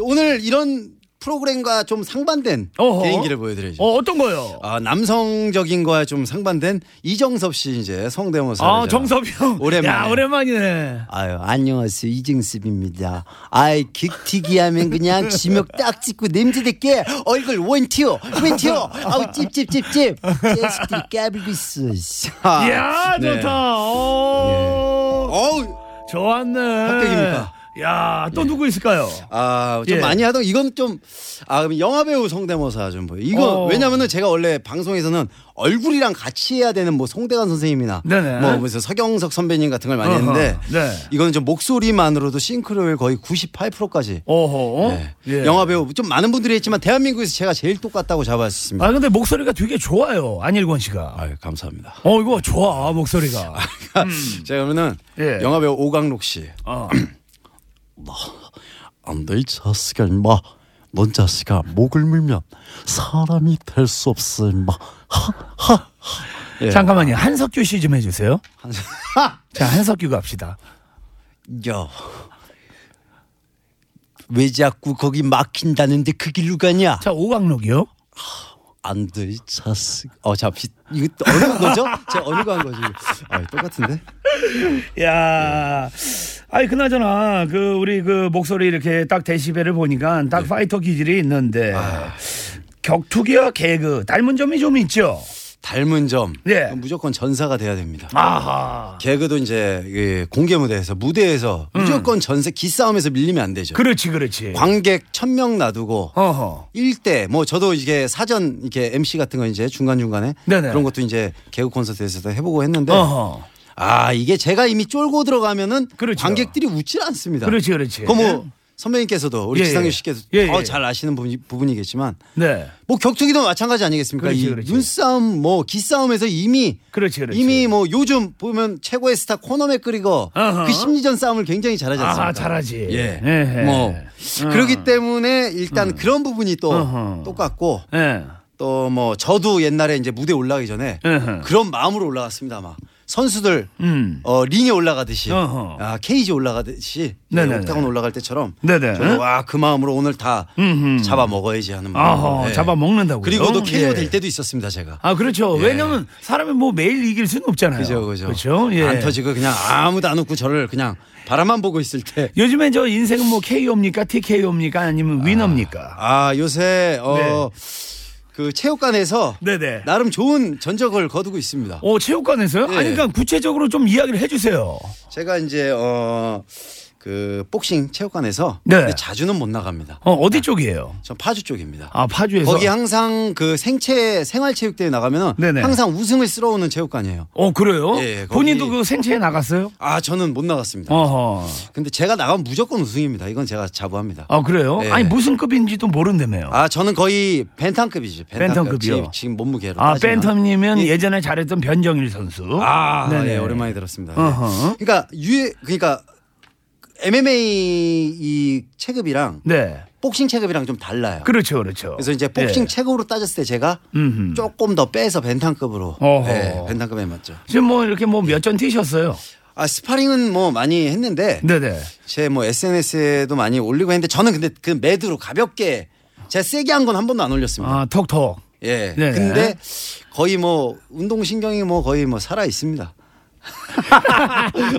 오늘 이런 프로그램과 좀 상반된 어허. 개인기를 보여드려야죠. 어, 어떤 거요? 아, 남성적인 거와 좀 상반된 이정섭 씨 이제 성대모사. 아, 정섭이 형. 오랜만에. 야, 오랜만이네. 아유 안녕하세요 이정섭입니다. 아이 킥튀기 하면 그냥 지목 딱 찍고 냄새대게 얼굴 원티어 원티어 아우 찝찝찝찝 자식들이 까불고 있어. 아, 이야, 네. 좋다. 어, 어우 좋았네. 합격입니까? 야, 또 누구 있을까요? 아, 좀 예. 많이 하던 이건 좀 아, 그럼 영화 배우 성대모사 좀 보여. 이거 어. 왜냐면은 제가 원래 방송에서는 얼굴이랑 같이 해야 되는 뭐 송대관 선생님이나 네네. 뭐 무슨 서경석 선배님 같은 걸 많이 어허. 했는데 네. 이거는 좀 목소리만으로도 싱크로율 거의 98%까지 오호. 네. 예. 영화 배우 좀 많은 분들이 했지만 대한민국에서 제가 제일 똑같다고 잡았습니다. 아, 근데 목소리가 되게 좋아요. 안일권 씨가. 아유, 감사합니다. 어, 이거 좋아, 목소리가. 제가 그러면은 예. 영화 배우 오강록 씨. 어. 안돼 이 자식아 임마 넌 자식아 목을 물면 사람이 될 수 없어 임마 하하 예. 잠깐만요. 한석규 씨 좀 해주세요. 자, 한석규 갑시다. 야. 왜 자꾸 거기 막힌다는데 그 길로 가냐? 자, 오강록이요. 안돼 이 자식 어, 자, 비, 이거 또 어느 거죠? 제가 어느 거 한 거지? 아, 똑같은데? 야, 아니 그나저나 그 우리 그 목소리 이렇게 딱 데시벨을 보니까 딱 네. 파이터 기질이 있는데 아. 격투기와 개그 닮은 점이 좀 있죠. 닮은 점 예. 무조건 전사가 돼야 됩니다. 아하. 개그도 이제 예, 공개 무대에서 무대에서 무조건 전세 기싸움에서 밀리면 안 되죠. 음. 그렇지, 그렇지. 관객 천 명 놔두고 어허. 일대뭐 저도 이게 사전 이렇게 MC 같은 거 이제 중간 중간에 네네. 그런 것도 이제 개그 콘서트에서도 해 보고 했는데 어허. 아 이게 제가 이미 쫄고 들어가면은 그렇죠. 관객들이 웃질 않습니다. 그렇지, 그렇지. 그뭐 선배님께서도 우리 예, 예. 지상렬 씨께서 예, 더 예. 잘 아시는 부분이, 부분이겠지만 네. 뭐 격투기도 마찬가지 아니겠습니까? 그렇지, 이 그렇지. 눈싸움 뭐 기싸움에서 이미 그렇지. 이미 뭐 요즘 보면 최고의 스타 코너 맥 그리거 어허. 그 심리전 싸움을 굉장히 잘하지 않습니까? 아, 잘하지. 예. 예. 뭐 어. 그렇기 때문에 일단 그런 부분이 또 어허. 똑같고 예. 또뭐 저도 옛날에 이제 무대 올라가기 전에 어허. 그런 마음으로 올라갔습니다. 막 선수들 음. 어, 링에 올라가듯이 어허. 아, 케이지 올라가듯이 네네네. 옥타곤 올라갈 때처럼 네네. 저도 와그 마음으로 오늘 다 음흠. 잡아 먹어야지 하는 마음. 아하, 잡아먹는다고요? 그리고 또 KO 예. 될 때도 있었습니다 제가. 아, 그렇죠. 예. 왜냐면 사람이 뭐 매일 이길 수는 없잖아요. 그죠 그죠. 그렇죠. 예. 안 터지고 그냥 아무도 안 웃고 저를 그냥 바라만 보고 있을 때. 요즘에 저 인생은 뭐 KO입니까? TKO입니까? 아니면 위너입니까? 아 요새 어. 그 체육관에서 네네. 나름 좋은 전적을 거두고 있습니다. 오, 체육관에서요? 예. 아니, 그러니까 구체적으로 좀 이야기를 해주세요. 제가 이제 어. 그 복싱 체육관에서 네. 자주는 못 나갑니다. 어, 어디 쪽이에요? 전 파주 쪽입니다. 아, 파주에서. 거기 항상 그 생체 생활체육대회 나가면은 네네. 항상 우승을 쓸어오는 체육관이에요. 어, 그래요? 예, 거기- 본인도 그 생체에 나갔어요? 아 저는 못 나갔습니다. 어허. 근데 제가 나가면 무조건 우승입니다. 이건 제가 자부합니다. 아, 그래요? 예. 아니, 무슨 급인지도 모른다며요. 아 저는 거의 벤탄급이죠. 벤탄급. 벤탄급이요? 지금, 지금 몸무게로. 아, 따지면. 벤텀님은 예 전에 잘했던 변정일 선수. 아. 네, 오랜만에 들었습니다. 네. 어허. 그러니까 유해 그러니까 MMA 이 체급이랑 네. 복싱 체급이랑 좀 달라요. 그렇죠, 그렇죠. 그래서 이제 복싱 예. 체급으로 따졌을 때 제가 음흠. 조금 더 빼서 벤탄급으로. 네, 벤탄급에 맞죠. 지금 뭐 이렇게 뭐 몇 전 뛰셨어요? 아 스파링은 뭐 많이 했는데 네네. 제 뭐 SNS에도 많이 올리고 했는데 저는 근데 그 매드로 가볍게 제가 세게 한 건 한 번도 안 올렸습니다. 아, 톡톡. 예. 네네. 근데 거의 뭐 운동 신경이 뭐 거의 뭐 살아 있습니다.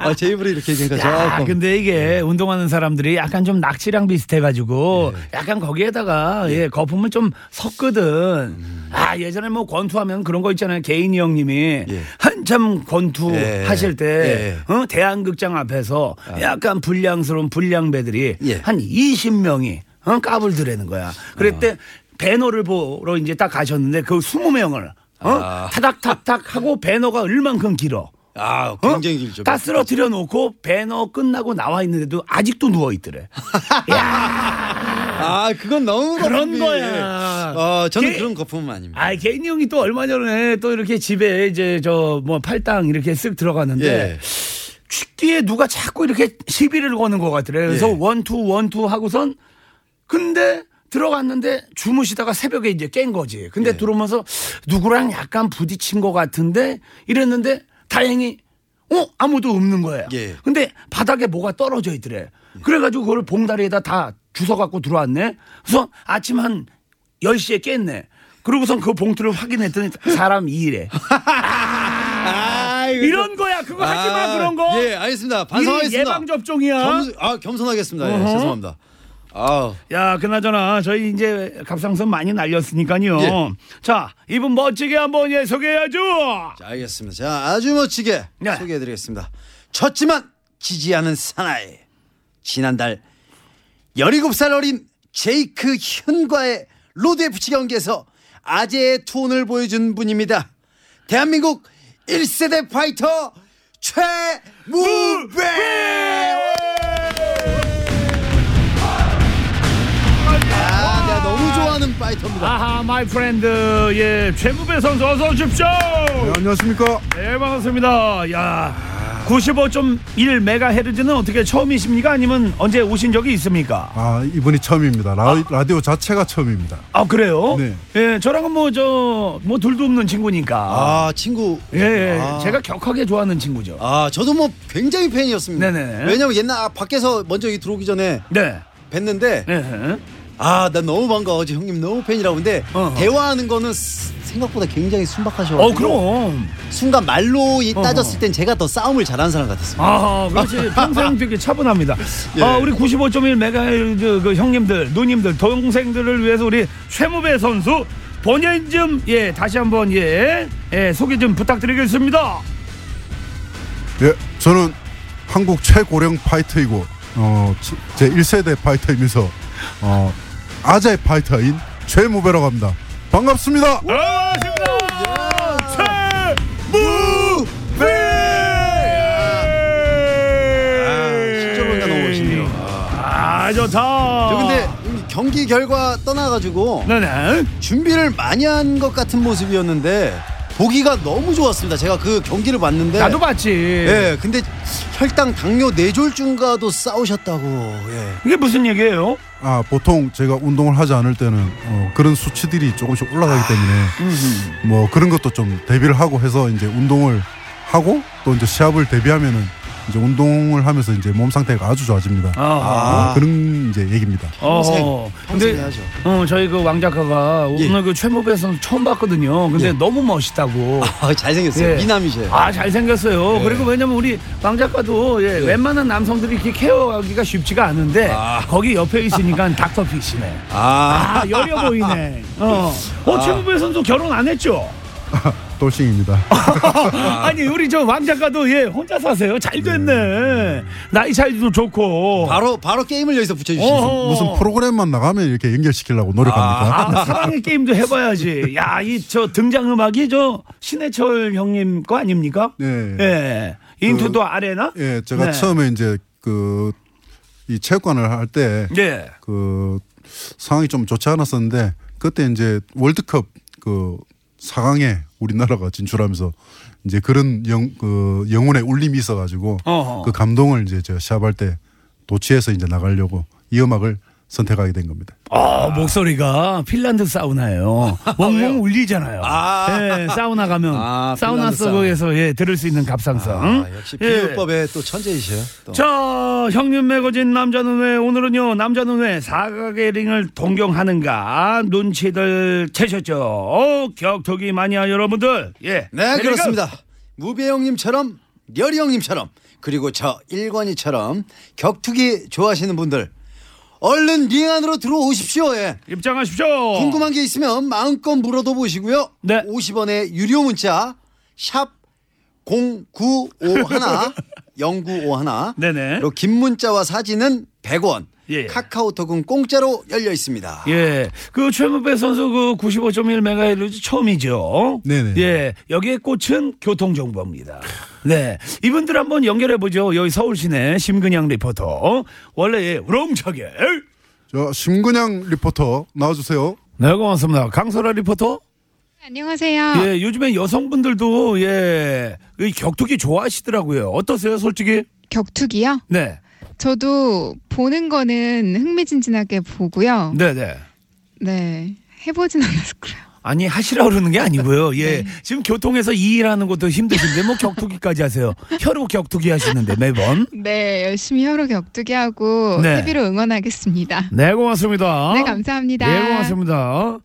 아, 제 입으로 이렇게 얘기하니까 야. 근데 이게 운동하는 사람들이 약간 좀 낙지랑 비슷해가지고 네. 약간 거기에다가 예, 거품을 좀 섞거든. 음. 아 예전에 뭐 권투하면 그런 거 있잖아요. 개인이 형님이 예. 한참 권투 예. 하실 때 예. 어? 대한극장 앞에서 약간 불량스러운 불량배들이 예. 한 20명이 어? 까불더라는 거야. 그랬대 배너를 보러 이제 딱 가셨는데 그 20명을 어? 아. 타닥타닥 하고 배너가 얼만큼 길어. 아, 어? 굉장히 길죠. 다 쓰러뜨려 놓고 배너 끝나고 나와 있는데도 아직도 누워 있더래. 아, 그건 너무 그런 거품이. 거야. 어, 저는 게- 그런 거품은 아닙니다. 아, 개인이 형이 또 얼마 전에 또 이렇게 집에 이제 저 뭐 팔당 이렇게 쓱 들어갔는데 예. 뒤에 누가 자꾸 이렇게 시비를 거는 것 같더래. 그래서 예. 원투 원투 하고선 근데 들어갔는데 주무시다가 새벽에 이제 깬 거지. 근데 예. 들어오면서 누구랑 약간 부딪힌 것 같은데 이랬는데 다행히 어 아무도 없는 거야. 예. 근데 바닥에 뭐가 떨어져 있더래. 그래가지고 그걸 봉다리에다 다 주워 갖고 들어왔네. 그래서 아침 한 10시에 깼네. 그러고선 그 봉투를 확인했더니 사람 이래. 아, 이거 이런 거야. 그거 하지 마 아, 그런 거. 예, 알겠습니다. 반성하겠습니다. 예방 접종이야. 겸, 아, 겸손하겠습니다. 예, 어허. 죄송합니다. 아, 야, 그나저나 저희 이제 갑상선 많이 날렸으니까요. 예. 자, 이분 멋지게 한번 예, 소개해야죠. 자, 알겠습니다. 자, 아주 멋지게 네. 소개해드리겠습니다. 졌지만 지지 않은 사나이. 지난달 17살 어린 제이크 현과의 로드 FC 경기에서 아재의 투혼을 보여준 분입니다. 대한민국 1세대 파이터 최무배! 파이터입니다. 아하, my friend. 예, 최무배 선수 어서 오십시오. 안녕하십니까? 네, 반갑습니다. 야. 95.1 메가헤르츠는 어떻게 처음이십니까? 아니면 언제 오신 적이 있습니까? 아 이번이 처음입니다. 라, 라디오 자체가 처음입니다. 아, 그래요? 네. 예, 저랑은 뭐, 저, 뭐, 둘도 없는 친구니까. 아, 친구. 예, 예. 아. 제가 격하게 좋아하는 친구죠. 아, 저도 뭐 굉장히 팬이었습니다. 네네네. 왜냐면 옛날 아, 밖에서 먼저 들어오기 전에 네. 뵀는데 예. 아, 난 너무 반가워. 지 형님 너무 팬이라고. 근데 어허. 대화하는 거는 스- 생각보다 굉장히 순박하셔 어, 가지고 그럼. 순간 말로 이- 어허. 따졌을 땐 제가 더 싸움을 잘하는 사람 같았습니다. 아, 그렇지. 평생 되게 차분합니다. 예. 아, 우리 95.1 메가헤르츠 그 형님들, 누님들, 동생들을 위해서 우리 최무배 선수 본인 좀예 다시 한번 예, 예 소개 좀 부탁드리겠습니다. 예, 저는 한국 최고령 파이터이고 어, 제 1세대 파이터이면서 어, 아재 파이터인 최무배라고 합니다. 반갑습니다. 반갑습니다. 실전보다 너무 멋있네요. 아 좋다. 저 근데 경기 결과 떠나가지고 네네. 준비를 많이 한 것 같은 모습이었는데 보기가 너무 좋았습니다. 제가 그 경기를 봤는데 나도 봤지. 예, 근데 혈당, 당뇨, 뇌졸중과도 싸우셨다고. 예. 이게 무슨 얘기예요? 아 보통 제가 운동을 하지 않을 때는 어, 그런 수치들이 조금씩 올라가기 때문에 뭐 그런 것도 좀 대비를 하고 해서 이제 운동을 하고 또 이제 시합을 대비하면은 이제 운동을 하면서 이제 몸 상태가 아주 좋아집니다. 아하. 어, 그런 이제 얘기입니다. 어, 근데 해야죠. 어, 저희 그 왕 작가가 예. 오늘 그 최무배 선수 처음 봤거든요. 근데 예. 너무 멋있다고. 아, 잘생겼어요. 예. 미남이세요. 아 잘생겼어요. 예. 그리고 왜냐면 우리 왕 작가도 예, 웬만한 남성들이 이렇게 케어하기가 쉽지가 않은데 거기 옆에 있으니까 닥터피시네. 아, 아 여려 보이네. 어, 어 최무배 선수 결혼 안 했죠? 돌싱입니다. 아니 우리 저 왕 작가도 예 혼자 사세요. 잘 됐네. 나이 차이도 좋고. 바로 바로 게임을 여기서 붙여주시죠. 어허. 무슨 프로그램만 나가면 이렇게 연결시키려고 노력합니까? 아, 사랑의 게임도 해봐야지. 야, 이 저 등장 음악이 저 신해철 형님 거 아닙니까? 네. 예. 인투 더 아레나? 예, 제가 네. 처음에 이제 그 이 체육관을 할때 예. 그 상황이 좀 좋지 않았었는데 그때 이제 월드컵 그 4강에 우리나라가 진출하면서 이제 그런 영, 그 영혼의 울림이 있어가지고 어허. 그 감동을 이제 제가 시합할 때 도취해서 이제 나가려고 이 음악을 선택하게 된 겁니다. 아, 목소리가 핀란드 사우나예요. 멍멍 울리잖아요. 아. 예, 사우나 가면 아, 사우나 핀란드 속에서 예, 들을 수 있는 갑상선. 아, 역시 예. 비유법의 또 천재이셔요. 또. 자, 형님 매거진 남자는 왜 오늘은요 남자는 왜 사각의 링을 동경하는가 눈치들 채셨죠? 어, 격투기 마니아 여러분들, 예, 네, 그렇습니다. 무배 형님처럼 려리 형님처럼 그리고 저 일권이처럼 격투기 좋아하시는 분들 얼른 링 안으로 들어오십시오. 예. 입장하십시오. 궁금한 게 있으면 마음껏 물어도 보시고요. 네. 50원의 유료 문자 샵 0951 0951 네네. 그리고 긴 문자와 사진은 100원. 예. 카카오톡은 공짜로 열려 있습니다. 예, 그 최무배 선수 그 95.1메가헤르츠 처음이죠. 네네. 예, 여기에 꽂힌 교통정보입니다. 네, 이분들 한번 연결해 보죠. 여기 서울시내 심근양 리포터. 원래 예, 우렁차게. 저 심근양 리포터 나와주세요. 네, 고맙습니다. 강소라 리포터. 안녕하세요. 예, 요즘에 여성분들도 예, 이 격투기 좋아하시더라고요. 어떠세요, 솔직히? 격투기요? 네, 저도 보는 거는 흥미진진하게 보고요. 네, 네. 네. 해보진 않았고요. 아니 하시라고 그러는 게 아니고요. 네. 예, 지금 교통에서 이 일하는 것도 힘드신데 뭐 격투기까지 하세요. 혀로 격투기 하시는데 매번. 네, 열심히 혀로 격투기 하고 네. TV로 응원하겠습니다. 네, 고맙습니다. 네, 감사합니다. 네, 고맙습니다.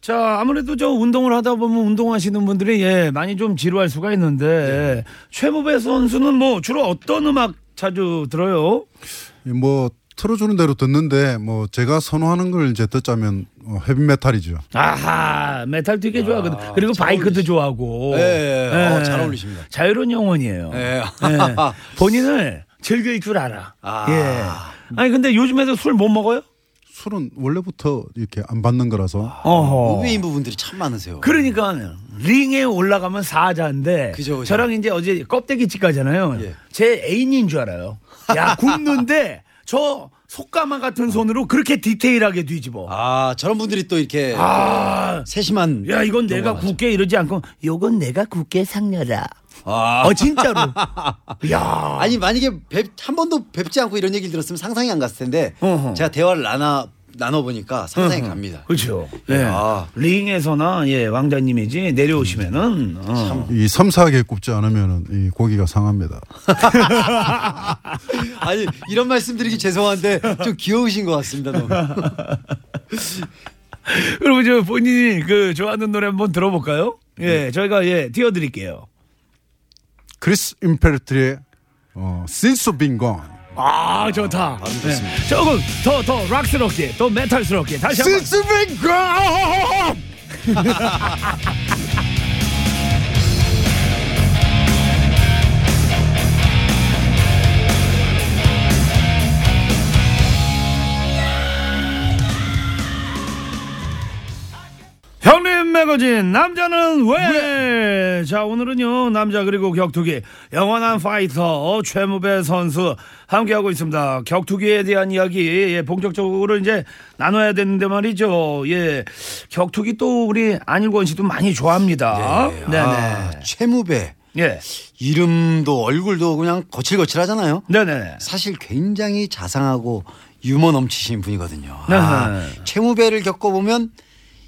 자, 아무래도 저 운동을 하다 보면 운동하시는 분들이 예, 많이 좀 지루할 수가 있는데 최무배 선수는 뭐 주로 어떤 음악 자주 들어요? 뭐 틀어주는 대로 듣는데 뭐 제가 선호하는 걸 이제 듣자면 어, 헤비메탈이죠. 아하, 메탈 되게 좋아하거든. 그리고 바이크도 좋아하고. 예, 예. 어, 잘 어울리십니다. 자유로운 영혼이에요. 예. 예. 본인을 즐길 줄 알아. 아. 예. 아니 근데 요즘에도 술 못 먹어요? 술은 원래부터 이렇게 안 받는 거라서 어허. 의외인 부분들이 참 많으세요. 그러니까 링에 올라가면 사자인데 그죠, 그죠. 저랑 이제 어제 껍데기 집 가잖아요. 예. 제 애인인 줄 알아요. 야 굽는데 저 솥가마 같은 손으로 그렇게 디테일하게 뒤집어. 아, 저런 분들이 또 이렇게 아, 세심한 야 이건 내가 굽게 이러지 않고 요건 내가 굽게 상녀라. 아. 어 진짜로. 야. 아니 만약에 뵙, 한 번도 뵙지 않고 이런 얘기를 들었으면 상상이 안 갔을 텐데 어허. 제가 대화를 나눠 나눠 보니까 상상이 어허. 갑니다. 그렇죠. 예. 아. 링에서나 예 왕자님이지 내려오시면은 어. 이 섬세하게 굽지 않으면 이 고기가 상합니다. 아니 이런 말씀드리기 죄송한데 좀 귀여우신 것 같습니다. 너무. 그러면 저 본인이 그 좋아하는 노래 한번 들어볼까요? 예, 저희가 예 띄워드릴게요. 크리스 임페르트의 어, Since Been Gone. 아 좋다. 네. 조금 더 더 락스럽게, 더 메탈스럽게 다시 한번. Been Gone. 형님 매거진 남자는 왜? 자 오늘은요 남자 그리고 격투기 영원한 파이터 최무배 선수 함께하고 있습니다. 격투기에 대한 이야기 예, 본격적으로 이제 나눠야 되는데 말이죠. 예 격투기 또 우리 안일권 씨도 많이 좋아합니다. 네, 아, 네. 최무배. 예. 이름도 얼굴도 그냥 거칠거칠하잖아요. 네네. 사실 굉장히 자상하고 유머 넘치신 분이거든요. 네. 아, 최무배를 겪어보면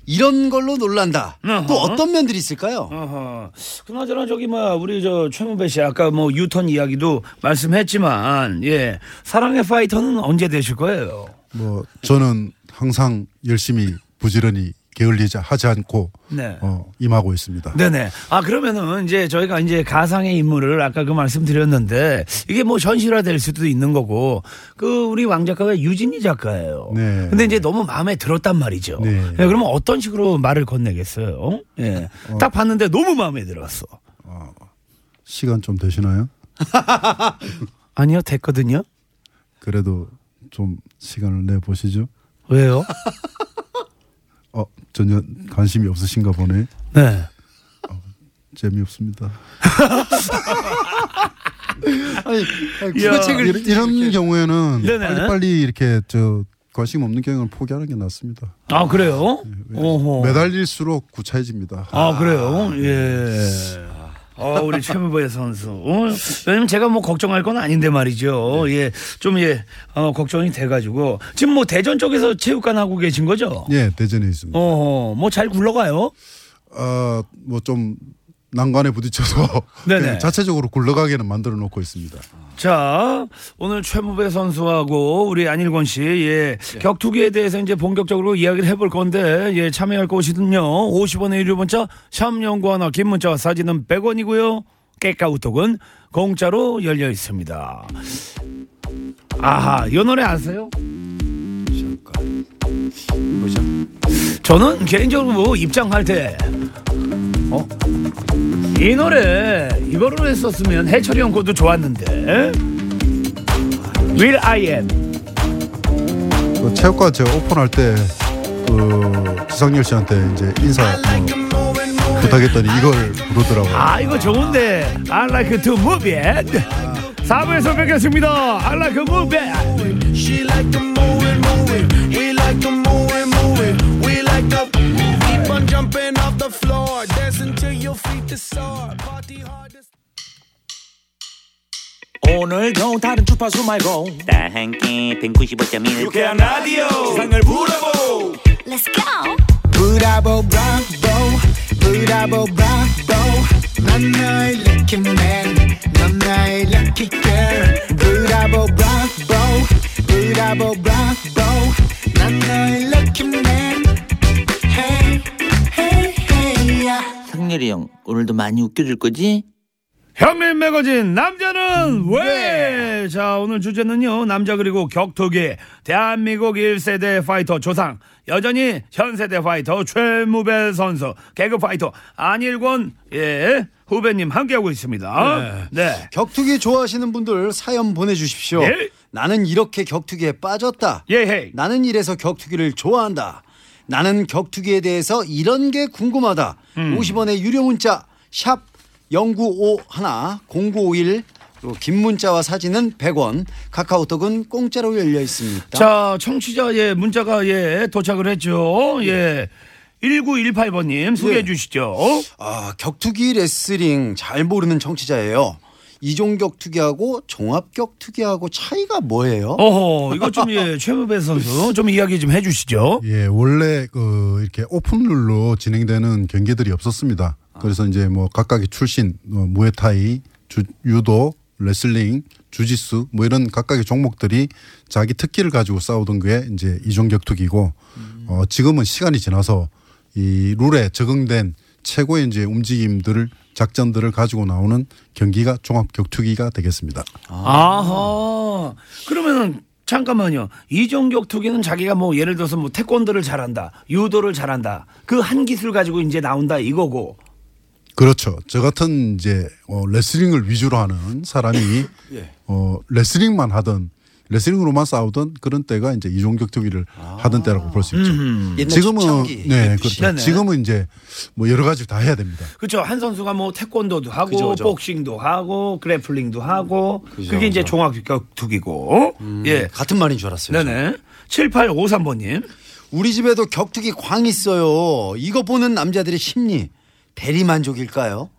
이런 걸로 놀란다. 어허. 또 어떤 면들이 있을까요? 어허. 그나저나 저기 뭐 우리 저 최무배 씨 아까 뭐 유턴 이야기도 말씀했지만 예 사랑의 파이터는 언제 되실 거예요? 뭐 저는 항상 열심히 부지런히 게을리지 하지 않고 네. 어, 임하고 있습니다. 네네. 아 그러면은 이제 저희가 이제 가상의 인물을 아까 그 말씀드렸는데 이게 뭐 현실화 될 수도 있는 거고 그 우리 왕 작가가 유진이 작가예요. 네. 근데 이제 너무 마음에 들었단 말이죠. 네. 예, 그러면 어떤 식으로 말을 건네겠어요? 예. 딱 봤는데 너무 마음에 들었어. 시간 좀 되시나요? 아니요, 됐거든요. 그래도 좀 시간을 내 보시죠. 왜요? 어 전혀 관심이 없으신가 보네. 네. 재미없습니다. 아니, 이런, 이런 경우에는 네네. 빨리 빨리 이렇게 저 관심 없는 경우는 포기하는 게 낫습니다. 아 그래요? 오호. 매달릴수록 구차해집니다. 아 그래요? 예. 어, 우리 최무배 선수. 어, 왜냐면 제가 뭐 걱정할 건 아닌데 말이죠. 예. 좀 예, 어, 걱정이 돼가지고. 지금 뭐 대전 쪽에서 체육관 하고 계신 거죠? 예, 대전에 있습니다. 어, 뭐 잘 굴러가요? 어, 뭐좀 난관에 부딪혀서 자체적으로 굴러가게는 만들어 놓고 있습니다. 자, 오늘 최무배 선수하고 우리 안일권 씨, 예, 격투기에 대해서 이제 본격적으로 이야기를 해볼 건데, 예, 참여할 곳이든요. 50원의 유료 문자, 샵 연구 하나, 긴 문자와 사진은 100원이고요. 깨까우톡은 공짜로 열려 있습니다. 아하, 이 노래 아세요? 뭐죠? 저는 개인적으로 뭐 입장할 때, 어? 이 노래, 이거로 했었으면 해철이 형 것도 좋았는데. Will I am. 그 체육관 제가 오픈할 때그 지상렬 씨한테 이제 인사 뭐 부탁했더니 이걸 부르더라고요. 아, 이거 좋은데. I like to move it. 4부에서 뵙겠습니다. I like to move it, the floor, dance until your feet to soar. Party hard. 오늘도 다른 주파수 말고 다 함께 195.1 유쾌한 라디오. 세상을 부러보. Let's go. 브라보 브라보 브라보 브라보 난 너의 lucky man 넌 나의 lucky girl 브라보 브라보 브라보 브라보 난 너의 lucky man 상렬이 형 오늘도 많이 웃겨줄 거지? 형님 매거진 남자는 왜? 자 오늘 주제는요 남자 그리고 격투기 대한민국 1세대 파이터 조상 여전히 현세대 파이터 최무배 선수 개그 파이터 안일권 예 후배님 함께하고 있습니다. 네. 격투기 좋아하시는 분들 사연 보내주십시오. 예. 나는 이렇게 격투기에 빠졌다. 예헤이. 나는 이래서 격투기를 좋아한다. 나는 격투기에 대해서 이런 게 궁금하다. 음. 50원의 유료 문자 샵 0951, 0951 그리고 긴 문자와 사진은 100원, 카카오톡은 공짜로 열려 있습니다. 자 청취자 예 문자가 예 도착을 했죠. 예 1918번님 소개해 예. 주시죠. 아, 격투기 레슬링 잘 모르는 청취자예요. 이종 격 투기하고 종합 격 투기하고 차이가 뭐예요? 어허 이거 좀 예 최무배 선수 좀 이야기 좀 해주시죠. 예, 원래 그 이렇게 오픈룰로 진행되는 경기들이 없었습니다. 그래서 이제 뭐 각각의 출신, 뭐 무에타이, 주, 유도, 레슬링, 주짓수 뭐 이런 각각의 종목들이 자기 특기를 가지고 싸우던 게 이제 이종 격 투기고 어 지금은 시간이 지나서 이 룰에 적응된 최고의 이제 움직임들을 작전들을 가지고 나오는 경기가 종합 격투기가 되겠습니다. 아하. 그러면은 잠깐만요. 이종 격 투기는 자기가 뭐 예를 들어서 뭐 태권도를 잘한다, 유도를 잘한다. 그 한 기술 가지고 이제 나온다 이거고. 그렇죠. 저 같은 이제 어, 레슬링을 위주로 하는 사람이 예. 어, 레슬링만 하던 레슬링으로만 싸우던 그런 때가 이제 이종격 투기를 하던 때라고 볼 수 있죠. 옛날 지금은 초창기 네. 그렇죠. 네네. 지금은 이제 뭐 여러 가지 다 해야 됩니다. 그렇죠. 한 선수가 뭐 태권도도 하고 그죠, 그죠. 복싱도 하고 그래플링도 하고 그죠, 그게 이제. 종합격 투기고. 예. 같은 말인 줄 알았어요. 네네. 7853번 님. 우리 집에도 격투기 광 있어요. 이거 보는 남자들의 심리 대리만족일까요?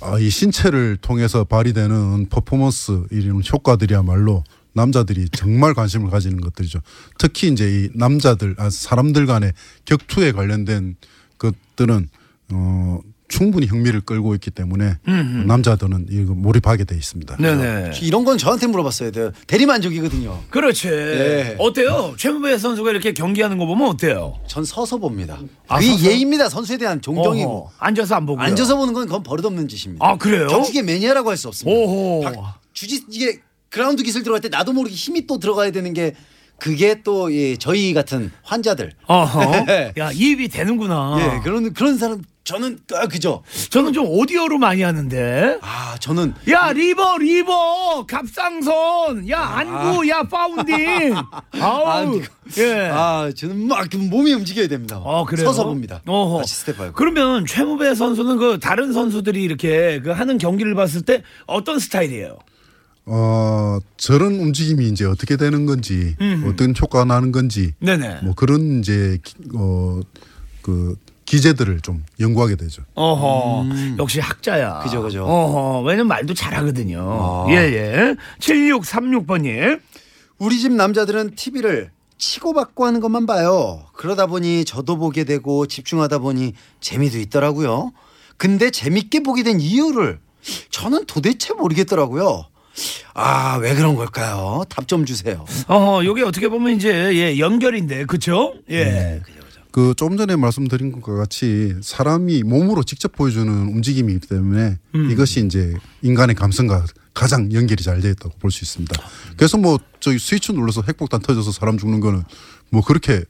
아, 이 신체를 통해서 발휘되는 퍼포먼스 이런 효과들이야말로 남자들이 정말 관심을 가지는 것들이죠. 특히 이제 이 남자들, 아, 사람들 간의 격투에 관련된 것들은 어, 충분히 흥미를 끌고 있기 때문에 남자들은 이거 몰입하게 돼 있습니다. 네네. 이런 건 저한테 물어봤어야 돼요. 대리만족이거든요. 그렇지. 예. 어때요? 최무배 선수가 이렇게 경기하는 거 보면 어때요? 전 서서 봅니다. 아, 그게 서서? 예입니다. 선수에 대한 존경이고. 어허. 앉아서 안 보고요. 앉아서 보는 건 그건 버릇없는 짓입니다. 아, 그래요? 격투기 매니아라고 할 수 없습니다. 오호. 박- 주짓 이게 그라운드 기술 들어갈 때 나도 모르게 힘이 또 들어가야 되는 게 그게 또 예, 저희 같은 환자들. 어허. 야, 이입이 되는구나. 예, 그런 그런 사람 저는 아, 그죠. 저는 좀 오디오로 많이 하는데. 아, 저는 야, liver, liver, 갑상선, 야, 안구, 야, pounding. 아우, 예. 아, 저는 막 몸이 움직여야 됩니다. 어, 그래요? 서서 봅니다. 어허. 같이 스텝 밟고. 그러면 최무배 선수는 그 다른 선수들이 이렇게 그 하는 경기를 봤을 때 어떤 스타일이에요? 어, 저런 움직임이 이제 어떻게 되는 건지, 음흠. 어떤 효과가 나는 건지, 네네. 뭐 그런 이제 기- 어, 그 기재들을 좀 연구하게 되죠. 어허, 역시 학자야. 음. 그죠, 그죠. 어허, 왜냐면 말도 잘하거든요. 아. 예, 예. 7636번님. 우리 집 남자들은 TV를 치고받고 하는 것만 봐요. 그러다 보니 저도 보게 되고 집중하다 보니 재미도 있더라고요. 근데 재밌게 보게 된 이유를 저는 도대체 모르겠더라고요. 아, 왜 그런 걸까요? 답 좀 주세요. 어허, 요게 어떻게 보면 이제, 예, 연결인데, 그쵸? 예. 네. 그 좀 전에 말씀드린 것과 같이 사람이 몸으로 직접 보여주는 움직임이기 때문에 음. 이것이 이제 인간의 감성과 가장 연결이 잘 되어 있다고 볼 수 있습니다. 그래서 뭐 저기 스위치 눌러서 핵폭탄 터져서 사람 죽는 거는 뭐 그렇게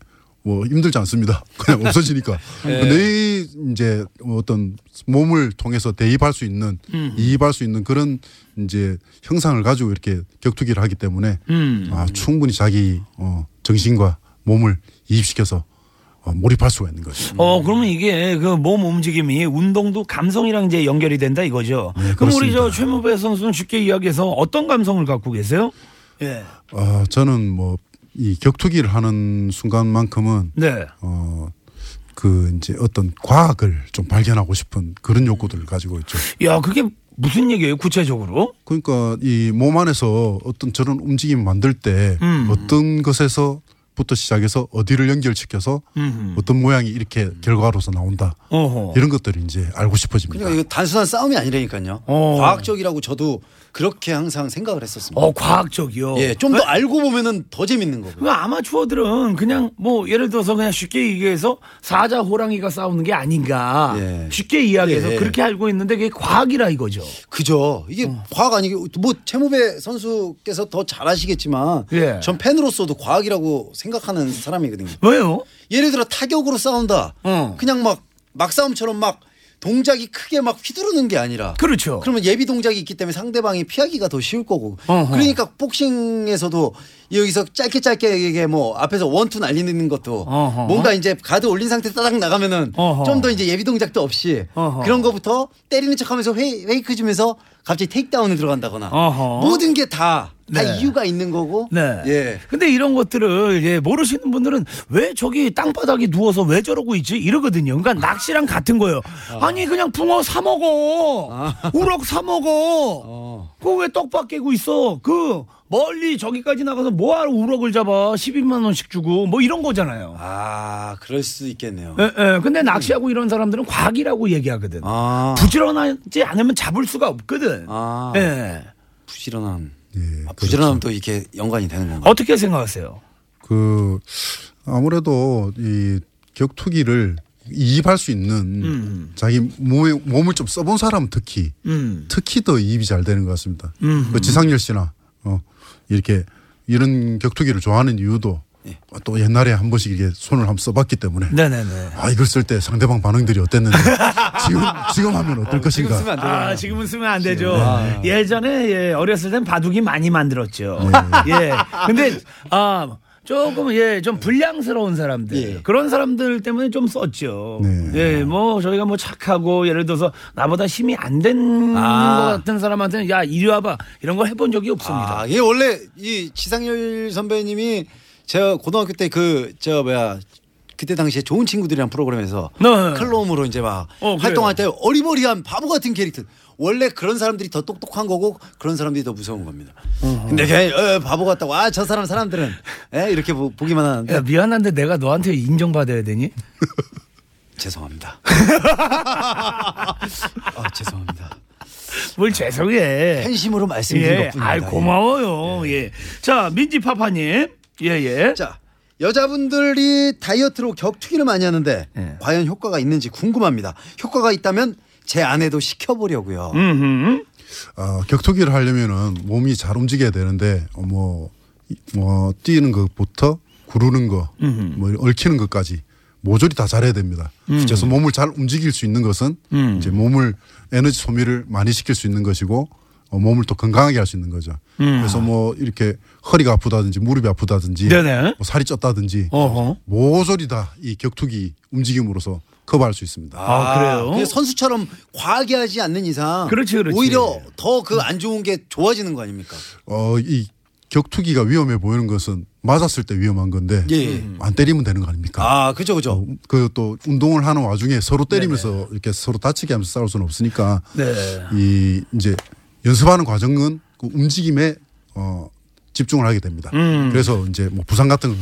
뭐 힘들지 않습니다. 그냥 없어지니까. 네. 내 이제 어떤 몸을 통해서 대입할 수 있는 음. 이입할 수 있는 그런 이제 형상을 가지고 이렇게 격투기를 하기 때문에 음. 아, 충분히 자기 어, 정신과 몸을 이입시켜서 어, 몰입할 수가 있는 거죠. 어, 그러면 이게 그 몸 움직임이 운동도 감성이랑 이제 연결이 된다 이거죠. 그럼 우리 저 그렇습니다. 최무배 선수는 쉽게 이야기해서 어떤 감성을 갖고 계세요? 예. 어, 저는 뭐 이 격투기를 하는 순간만큼은 네. 어, 그 이제 어떤 과학을 좀 발견하고 싶은 그런 욕구들을 가지고 있죠. 야, 그게 무슨 얘기예요, 구체적으로? 그러니까 이 몸 안에서 어떤 저런 움직임을 만들 때 음. 어떤 것에서 부터 시작해서 어디를 연결시켜서 음. 어떤 모양이 이렇게 결과로서 나온다. 어허. 이런 것들이 이제 알고 싶어집니다. 그러니까 이거 단순한 싸움이 아니라니까요. 어. 과학적이라고 저도 그렇게 항상 생각을 했었습니다. 어, 과학적이요. 예, 좀 더 알고 보면은 더 재밌는 거고요. 그 아마추어들은 그냥 뭐 예를 들어서 그냥 쉽게 얘기해서 사자 호랑이가 싸우는 게 아닌가 예. 쉽게 이야기해서 예. 그렇게 알고 있는데 그게 과학이라 이거죠. 그죠. 이게 어. 과학 아니고 뭐 최무배 선수께서 더 잘하시겠지만 예. 전 팬으로서도 과학이라고 생각하는 사람이거든요. 왜요? 예를 들어 타격으로 싸운다. 어. 그냥 막 막 싸움처럼 막 동작이 크게 막 휘두르는 게 아니라 그렇죠. 그러면 예비 동작이 있기 때문에 상대방이 피하기가 더 쉬울 거고. 어허. 그러니까 복싱에서도 여기서 짧게 짧게 이게 뭐 앞에서 one-two 날리는 것도 어허. 뭔가 이제 가드 올린 상태 따닥 나가면은. 좀 더 이제 예비 동작도 없이 어허. 그런 거부터 때리는 척하면서 fa, fake 주면서 갑자기 takedown을 들어간다거나 어허. 모든 게 다 다 네. 이유가 있는 거고. 네. 예. 근데 이런 것들을 예, 모르시는 분들은 왜 저기 땅바닥에 누워서 왜 저러고 있지 이러거든요. 그러니까 낚시랑 같은 거예요. 아 니 그냥 붕어 사 먹어, 우럭 사 먹어. 그거 왜 떡밥 깨고 있어? 그 멀리 저기까지 나가서 뭐하러 우럭을 잡아? 12만 원씩 주고 뭐 이런 거잖아요. 아, 그럴 수 있겠네요. 예, 예. 근데 낚시하고 이런 사람들은 과학이라고 얘기하거든. 아. 부지런하지 않으면 잡을 수가 없거든. 아. 예. 부지런함. 예, 아, 부지런함도 이렇게 연관이 되는 건가요? 어떻게 생각하세요? 그 아무래도 이 격투기를 이입할 수 있는 음. 자기 몸에, 몸을 좀 써본 사람은 특히 음. 특히 더 이입이 잘 되는 것 같습니다. 음. 그 지상열 씨나 어, 이렇게 이런 격투기를 좋아하는 이유도 예. 또 옛날에 한 번씩 이게 손을 한번 써봤기 때문에 네네네. 아 이걸 쓸 때 상대방 반응들이 어땠는지 지금 지금 하면 어떨 것인가 아, 지금은 쓰면 안 되죠. 아. 예전에 예, 어렸을 땐 바둑이 많이 만들었죠. 네. 예. 근데 아 조금 예 좀 불량스러운 사람들 그런 사람들 때문에 좀 썼죠. 네. 예, 뭐 저희가 뭐 착하고 예를 들어서 나보다 힘이 안 된것 아. 같은 사람한테는 야 이리 와봐 이런 걸 해본 적이 없습니다. 아, 이게 원래 이 지상렬 선배님이 제가 고등학교 때 그 저 뭐야 그때 당시에 좋은 친구들이란 프로그램에서 네. 클로음으로 이제 막 어. 활동할 때 어리버리한 바보 같은 캐릭터. 원래 그런 사람들이 더 똑똑한 거고 그런 사람들이 더 무서운 겁니다. 근데 걔 어, 바보 같다고 아 저 사람 사람들은 에? 이렇게 보, 보기만 하는데 야, 미안한데 내가 너한테 인정받아야 되니? 죄송합니다. 아 죄송합니다. 뭘 죄송해. 팬심으로 말씀드린 예, 것뿐입니다. 아이 고마워요. 예. 자 민지 파파님. 예 예. 자 여자분들이 다이어트로 격투기를 많이 하는데 예. 과연 효과가 있는지 궁금합니다. 효과가 있다면 제 아내도 시켜보려고요. 음. 어, 격투기를 하려면은 몸이 잘 움직여야 되는데 어, 뭐, 이- 뭐 뛰는 것부터 구르는 거, 음흠. 뭐 얽히는 것까지 모조리 다 잘해야 됩니다. 음. 그래서 몸을 잘 움직일 수 있는 것은 음. 이제 몸을 에너지 소비를 많이 시킬 수 있는 것이고 어, 몸을 또 건강하게 할 수 있는 거죠. 음. 그래서 뭐 이렇게 허리가 아프다든지 무릎이 아프다든지 네네. 뭐 살이 쪘다든지 어허. 모조리 다 이 격투기 움직임으로서 커버할 수 있습니다. 아, 그래요? 그게 선수처럼 과하게 하지 않는 이상 그렇지, 그렇지. 오히려 더 그 안 좋은 게 좋아지는 거 아닙니까? 어, 이 격투기가 위험해 보이는 것은 맞았을 때 위험한 건데 예. 안 때리면 되는 거 아닙니까? 아, 그죠, 그죠. 그또 운동을 하는 와중에 서로 때리면서 이렇게 서로 다치게 하면서 싸울 수는 없으니까 네. 이 이제 연습하는 과정은 그 움직임에 어 집중을 하게 됩니다. 음. 그래서 이제 뭐 부상 같은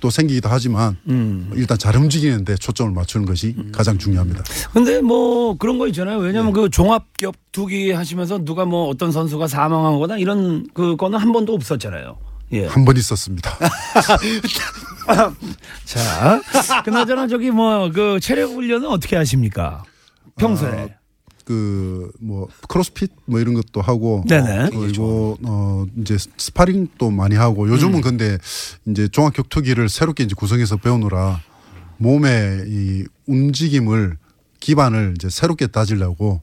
또 생기기도 하지만 음. 일단 잘 움직이는데 초점을 맞추는 것이 가장 중요합니다. 근데 뭐 그런 거 있잖아요. 왜냐면 그 종합 격투기 하시면서 누가 뭐 어떤 선수가 사망한 거나 이런 그 거는 한 번도 없었잖아요. 예. 한 번 있었습니다. 자, 그나저나 저기 뭐 그 체력 훈련은 어떻게 하십니까? 평소에. 아, 그 뭐 크로스핏 뭐 이런 것도 하고 네네. 그리고 어 이제 스파링도 많이 하고 요즘은 음. 근데 이제 종합 격투기를 새롭게 이제 구성해서 배우느라 몸의 이 움직임을 기반을 이제 새롭게 다지려고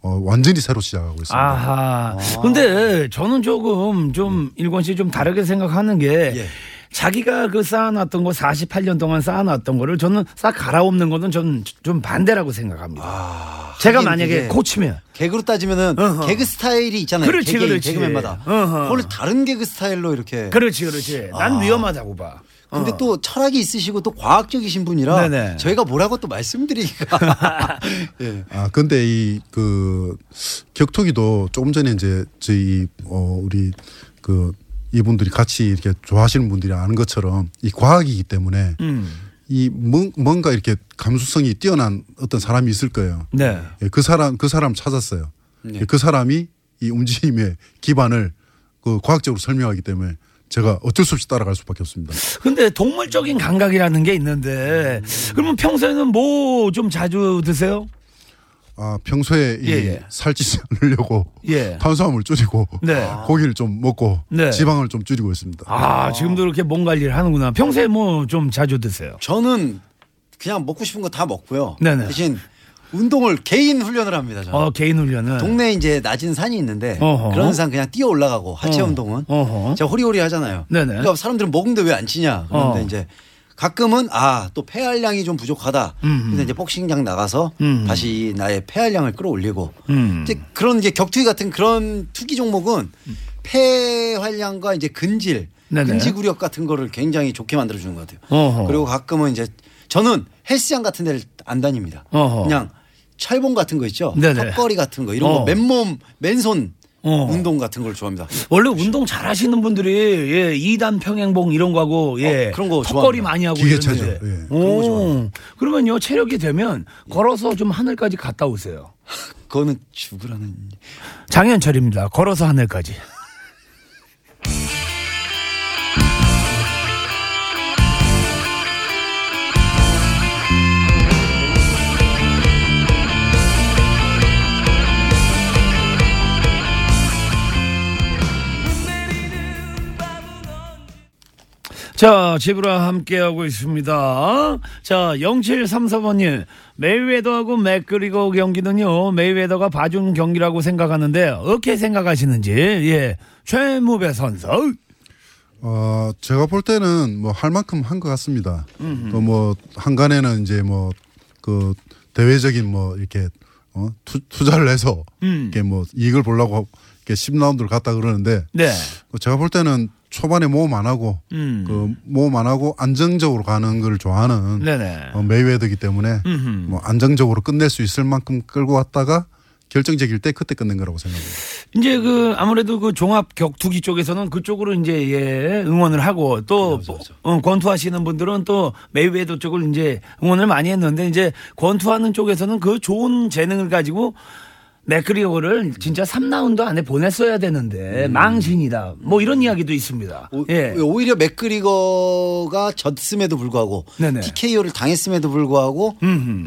어 완전히 새로 시작하고 있습니다. 아하. 근데 저는 조금 좀 일권 씨 좀 다르게 생각하는 게 자기가 그 쌓아놨던 거 48년 동안 쌓아놨던 거를 저는 싹 갈아엎는 거는 저는 좀 반대라고 생각합니다. 제가 하긴 만약에 코치면 개그로 따지면은 어허. 개그 스타일이 있잖아요. 그렇지, 개개인, 그렇지. 개그맨마다. 그걸 다른 개그 스타일로 이렇게. 그렇지, 그렇지. 난 아. 위험하다고 봐. 근데 어. 또 철학이 있으시고 또 과학적이신 분이라 네네. 저희가 뭐라고 또 말씀드리기가 예. 아 근데 이 그 격투기도 조금 전에 이제 저희 어 우리 그 이분들이 같이 이렇게 좋아하시는 분들이 아는 것처럼 이 과학이기 때문에 음. 이 뭔- 뭔가 이렇게 감수성이 뛰어난 어떤 사람이 있을 거예요. 네. 예, 그 사람 그 사람 찾았어요. 네. 예, 그 사람이 이 움직임의 기반을 그 과학적으로 설명하기 때문에 제가 어쩔 수 없이 따라갈 수밖에 없습니다. 근데 동물적인 감각이라는 게 있는데 그러면 평소에는 뭐 좀 자주 드세요? 아 평소에 이 예, 예. 살찌지 않으려고 예. 탄수화물 줄이고 네. 고기를 좀 먹고 네. 지방을 좀 줄이고 있습니다. 아, 지금도 이렇게 몸 관리를 하는구나. 평소에 뭐 좀 자주 드세요? 저는 그냥 먹고 싶은 거 다 먹고요. 네네. 대신 운동을 개인 훈련을 합니다. 저는. 어, 개인 훈련은. 동네에 이제 낮은 산이 있는데 어허. 그런 산 그냥 뛰어 올라가고 하체 어. 운동은 어허. 제가 호리호리 하잖아요. 네네. 그러니까 사람들은 먹는데 왜 안 치냐 그런데 어. 이제 가끔은 아 또 폐활량이 좀 부족하다. 음. 그래서 이제 복싱장 나가서 음. 다시 나의 폐활량을 끌어올리고 음. 이제 그런 이제 격투기 같은 그런 투기 종목은 폐활량과 이제 근질, 네네. 근지구력 같은 거를 굉장히 좋게 만들어 주는 것 같아요. 어허. 그리고 가끔은 이제 저는 헬스장 같은 데를 안 다닙니다. 어허. 그냥 철봉 같은 거 있죠. 네네. 턱걸이 같은 거 이런 어. 거 맨몸 맨손 어. 운동 같은 걸 좋아합니다. 원래 운동 잘 하시는 분들이 예, 2단 평행봉 이런 거 하고 예. 어, 그런 거 턱걸이 좋아합니다. 많이 하고 기계차죠. 예. 오. 그러면요, 체력이 되면 걸어서 좀 하늘까지 갔다 오세요. 그거는 죽으라는 장현철입니다. 걸어서 하늘까지. 자, 집으라 함께하고 있습니다. 자, 0734번님. 메이웨더하고 맥그리거 경기는요, 메이웨더가 봐준 경기라고 생각하는데, 어떻게 생각하시는지, 예. 최무배 선수. 어, 제가 볼 때는 뭐 할 만큼 한 것 같습니다. 또 뭐 항간에는 이제 뭐 그 대외적인 뭐 이렇게 어 투, 투자를 해서 음. 이렇게 뭐 이익을 보려고 이렇게 10라운드를 갔다 그러는데 네. 그 제가 볼 때는 초반에 모험 안 하고 음. 그 모험 안 하고 안정적으로 가는 걸 좋아하는. 어, 메이웨더기 때문에 음흠. 뭐 안정적으로 끝낼 수 있을 만큼 끌고 왔다가 결정적일 때 그때 끝낸 거라고 생각합니다. 이제 그 아무래도 그 종합 격투기 쪽에서는 그쪽으로 이제 예 응원을 하고 또 어, 권투하시는 분들은 또 메이웨더 쪽을 이제 응원을 많이 했는데 이제 권투하는 쪽에서는 그 좋은 재능을 가지고 맥그리거를 진짜 3라운드 안에 보냈어야 되는데 망신이다. 뭐 이런 이야기도 있습니다. 예. 오히려 맥그리거가 졌음에도 불구하고 네네. TKO를 당했음에도 불구하고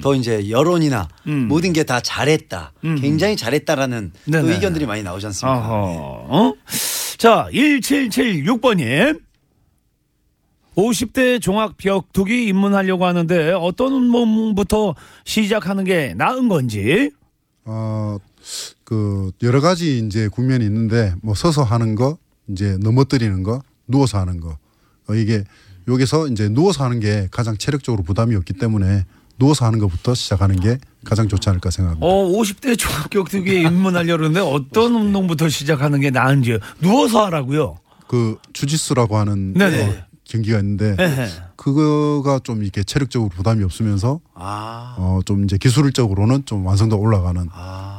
더 이제 여론이나 모든 게 다 잘했다. 굉장히 잘했다라는 또. 의견들이 많이 나오지 않습니까? 어허. 어? 자, 1776번님. 50대 종합 격투기 입문하려고 하는데 어떤 몸부터 시작하는 게 나은 건지. 어, 그 여러 가지 이제 국면이 있는데 뭐 서서 하는 거, 이제 넘어뜨리는 거, 누워서 하는 거. 어, 이게 여기서 이제 누워서 하는 게 가장 체력적으로 부담이 없기 때문에 누워서 하는 것부터 시작하는 게 가장 좋지 않을까 생각합니다. 어, 50대 종합 격투기에 입문하려고 하는데 어떤 운동부터 시작하는 게 나은지 누워서 하라고요. 그 주짓수라고 하는 네네. 어, 경기가 있는데 에헤. 그거가 좀 이렇게 체력적으로 부담이 없으면서 아. 어, 좀 이제 기술적으로는 좀 완성도 올라가는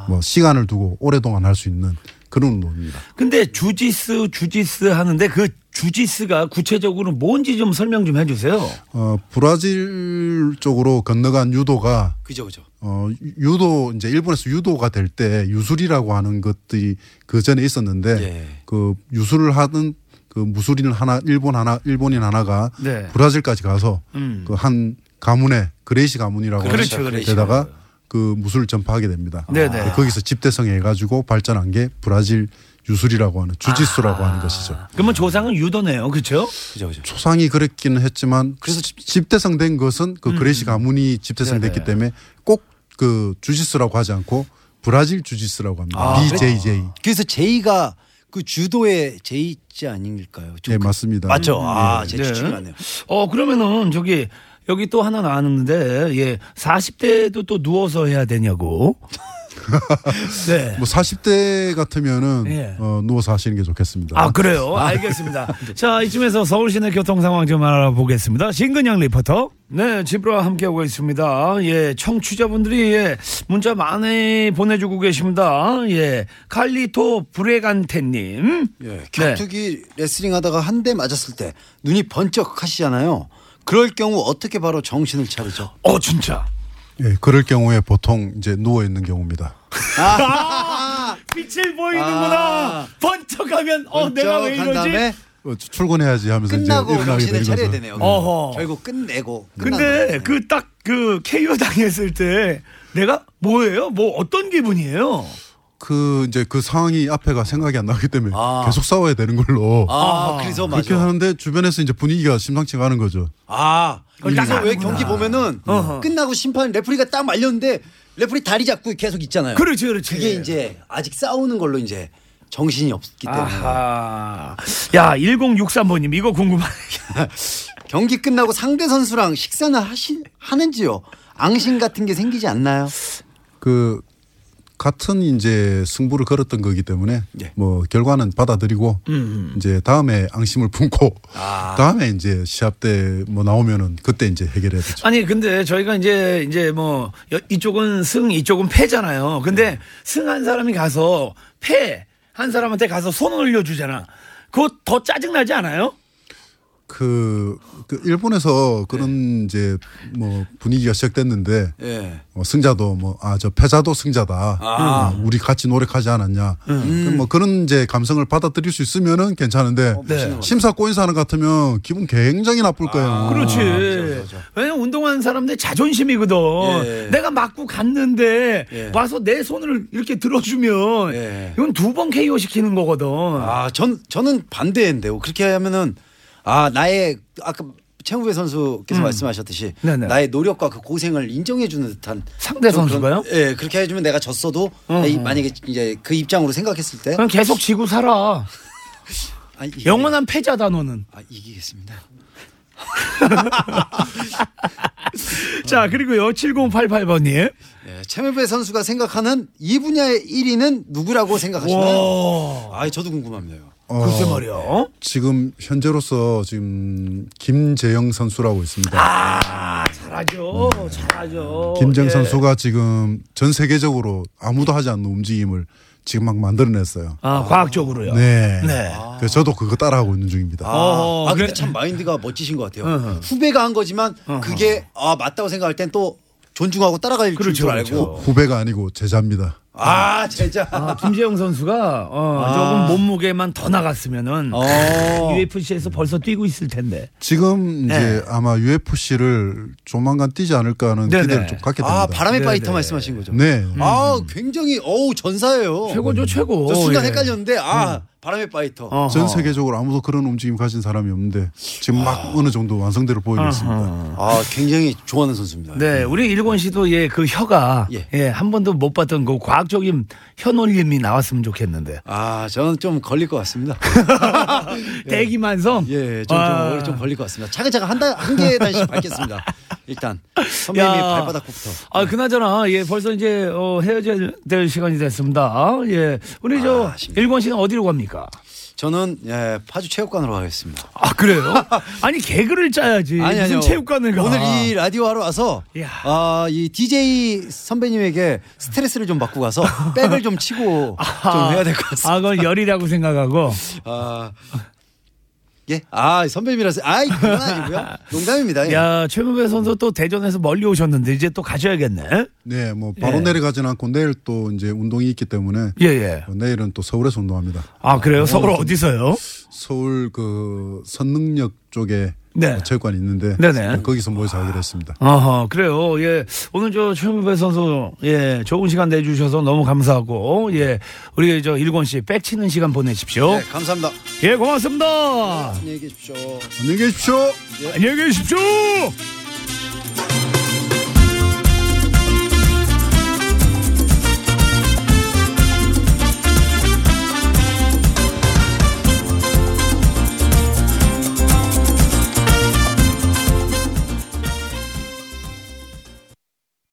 뭐 시간을 두고 오랫동안 할 수 있는 그런 운동입니다. 근데 주짓수 주짓수 하는데 그 주짓수가 구체적으로 뭔지 좀 설명 좀 해주세요. 어, 브라질 쪽으로 건너간 유도가 그죠, 그죠. 어, 유- 유도 이제 일본에서 유도가 될 때 유술이라고 하는 것들이 그 전에 있었는데 예. 그 유술을 하던 그 무술인 하나 일본 하나 일본인 하나가 네. 브라질까지 가서 음. 그 한 가문에 그레이시 가문이라고 그렇죠, 그렇죠. 데다가 그 무술을 전파하게 됩니다. 네네. 거기서 집대성해 가지고 발전한 게 브라질 유술이라고 하는 주짓수라고 하는 것이죠. 그러면 조상은 유도네요, 그렇죠? 그죠, 그죠. 조상이 그랬기는 했지만 그래서 집대성된 것은 그 그레이시 가문이 집대성됐기 네네. 때문에 꼭 그 주짓수라고 하지 않고 브라질 주짓수라고 합니다. 아, BJJ. 그래서 제이가 그 주도의 제이지 아닐까요? 좀네 그- 맞습니다. 맞죠. 아, 네. 제 추측이 맞네요. 어, 그러면은 저기 여기 또 하나 나왔는데 예. 40대도 또 누워서 해야 되냐고. 네. 뭐 40대 같으면은 예. 어, 누워서 하시는 게 좋겠습니다. 아, 그래요? 알겠습니다. 자, 이쯤에서 서울 시내 교통 상황 좀 알아보겠습니다. 신근양 리포터. 네, 집으로 함께하고 있습니다. 예, 청취자분들이 예, 문자 많이 보내주고 계십니다. 예, 칼리토 브레간테님. 예, 격투기 레슬링 하다가 한 대 맞았을 때 눈이 번쩍 하시잖아요. 그럴 경우 어떻게 바로 정신을 차리죠? 어, 진짜. 예, 그럴 경우에 보통 이제 누워 있는 경우입니다. 아, 빛을 보이는구나. 번쩍하면, 어, 내가 왜 이러지? 다음에 어, 출근해야지 하면서 끝나고 이제 일어나게 정신을 되는 차려야 거죠. 되네요. 어허. 결국 끝내고. 근데 거예요. 그딱그 KO 당했을 때 내가 뭐예요? 뭐 어떤 기분이에요? 그 이제 그 상황이 앞에가 생각이 안 나기 때문에 아. 계속 싸워야 되는 걸로 아, 그래서 그렇게 맞아. 하는데 주변에서 이제 분위기가 심상치가 않은 거죠. 아, 그래서 딱 왜. 경기 보면은 어허. 끝나고 심판 레프리가 딱 말렸는데 레프리 다리 잡고 계속 있잖아요. 그렇지, 그렇지. 그게 이제 아직 싸우는 걸로 이제 정신이 없기 때문에 아하. 야, 1063번님, 이거 궁금하네. 경기 끝나고 상대 선수랑 식사는 하시 하는지요? 앙심 같은 게 생기지 않나요? 그 같은 이제 승부를 걸었던 거기 때문에 예. 뭐 결과는 받아들이고 음. 이제 다음에 앙심을 품고 다음에 이제 시합 때 뭐 나오면은 그때 이제 해결해야 되죠. 아니, 근데 저희가 이제, 이제 뭐, 여- 이쪽은 승, 이쪽은 패잖아요. 근데 승한 사람이 가서 패, 한 사람한테 가서 손 올려주잖아. 그거 더 짜증나지 않아요? 그, 그 일본에서 그런 이제 뭐 분위기가 시작됐는데 예. 어, 승자도 뭐 아 저 패자도 승자다. 아. 어, 우리 같이 노력하지 않았냐. 그뭐 그런 이제 감성을 받아들일 수 있으면은 괜찮은데 네. 심사 꼬인 사람 같으면 기분 굉장히 나쁠 거예요. 그렇지. 왜냐면 운동하는 사람들 자존심이거든. 예. 내가 맞고 갔는데 예. 와서 내 손을 이렇게 들어주면 예. 이건 두 번 KO 시키는 거거든. 아, 전 저는 반대인데요. 그렇게 하면은 아 나의 아까 최무배 선수께서 음. 말씀하셨듯이 네네. 나의 노력과 그 고생을 인정해 주는 듯한 상대 좀 선수가요? 예 그렇게 해주면 내가 졌어도. 이- 만약에 이제 그 입장으로 생각했을 때 그냥 계속 지고 살아. 아니, 이게- 영원한 패자다 너는. 아, 이기겠습니다. 자 그리고요 7088번님. 예, 최무배 선수가 생각하는 이 분야의 1위는 누구라고 생각하시나요? 와. 아 저도 궁금합니다. 어, 글쎄 말이야. 어? 지금 현재로서 지금 김재영 선수라고 있습니다. 아 잘하죠, 잘하죠. 김재영 예. 선수가 지금 전 세계적으로 아무도 하지 않는 움직임을 지금 막 만들어냈어요. 아 과학적으로요. 네. 네. 그래서 저도 그거 따라하고 있는 중입니다. 아, 아 근데. 참 마인드가 멋지신 것 같아요. 어허. 후배가 한 거지만 그게 아 맞다고 생각할 땐 또 존중하고 따라갈 그렇죠, 줄 알고 그렇죠. 후배가 아니고 제자입니다. 아 제자 아, 김재영 선수가 어, 아. 조금 몸무게만 더 나갔으면은 어. UFC에서 벌써 뛰고 있을 텐데. 지금 이제 네. 아마 UFC를 조만간 뛰지 않을까 하는 네네. 기대를 좀 갖게 됩니다. 아 바람의 네, 파이터 네. 말씀하신 거죠? 네. 아 굉장히 어우 전사예요. 최고죠, 최고. 저 순간 예. 헷갈렸는데 아 바람의 파이터. 어허. 전 세계적으로 아무도 그런 움직임 가진 사람이 없는데 지금 막 어느 정도 완성도를 보이고 있습니다. 아 굉장히 좋아하는 선수입니다. 네, 우리 일권 씨도 예, 그 혀가 예. 예, 한 번도 못 봤던 그 과학적인 혀놀림이 나왔으면 좋겠는데. 아 저는 좀 걸릴 것 같습니다. 대기만성. 예, 좀, 아. 좀, 좀 걸릴 것 같습니다. 차근차근 한한 개 단씩 밟겠습니다. 일단 선배님이 야. 발바닥부터. 아, 그나저나, 예, 벌써 이제, 어, 헤어져야 될 시간이 됐습니다. 예. 우리 저, 아, 아쉽네. 일권 씨는 어디로 갑니까? 저는 예, 파주 체육관으로 가겠습니다. 아, 그래요? 아니, 개그를 짜야지. 아니 무슨 아니요. 체육관을 가. 오늘 이 라디오 하러 와서 야. 아, 이 DJ 선배님에게 스트레스를 좀 받고 가서 백을 좀 치고 좀 해야 될 것 같습니다. 아, 그건 열이라고 생각하고. 아, 예? 아, 선배님이라서 아이 그건 아니고요. 농담입니다. 예. 야, 최무배 선수 또 대전에서 멀리 오셨는데, 이제 또 가셔야겠네. 네, 뭐 바로 예. 내려가진 않고 내일 또 이제 운동이 있기 때문에 예, 예. 어, 내일은 또 서울에서 운동합니다. 아, 그래요? 서울 어디서요? 서울 그 선능력 쪽에 네. 어, 체육관이 있는데 네네. 거기서 모여서 하기로 했습니다. 어허, 그래요. 예. 오늘 저 최무배 선수, 예, 좋은 시간 내 주셔서 너무 감사하고, 예, 우리 저 일권 씨, 백치는 시간 보내십시오. 네, 감사합니다. 예, 고맙습니다. 안녕히 계십시오. 안녕히 계십시오. 안녕히 계십시오.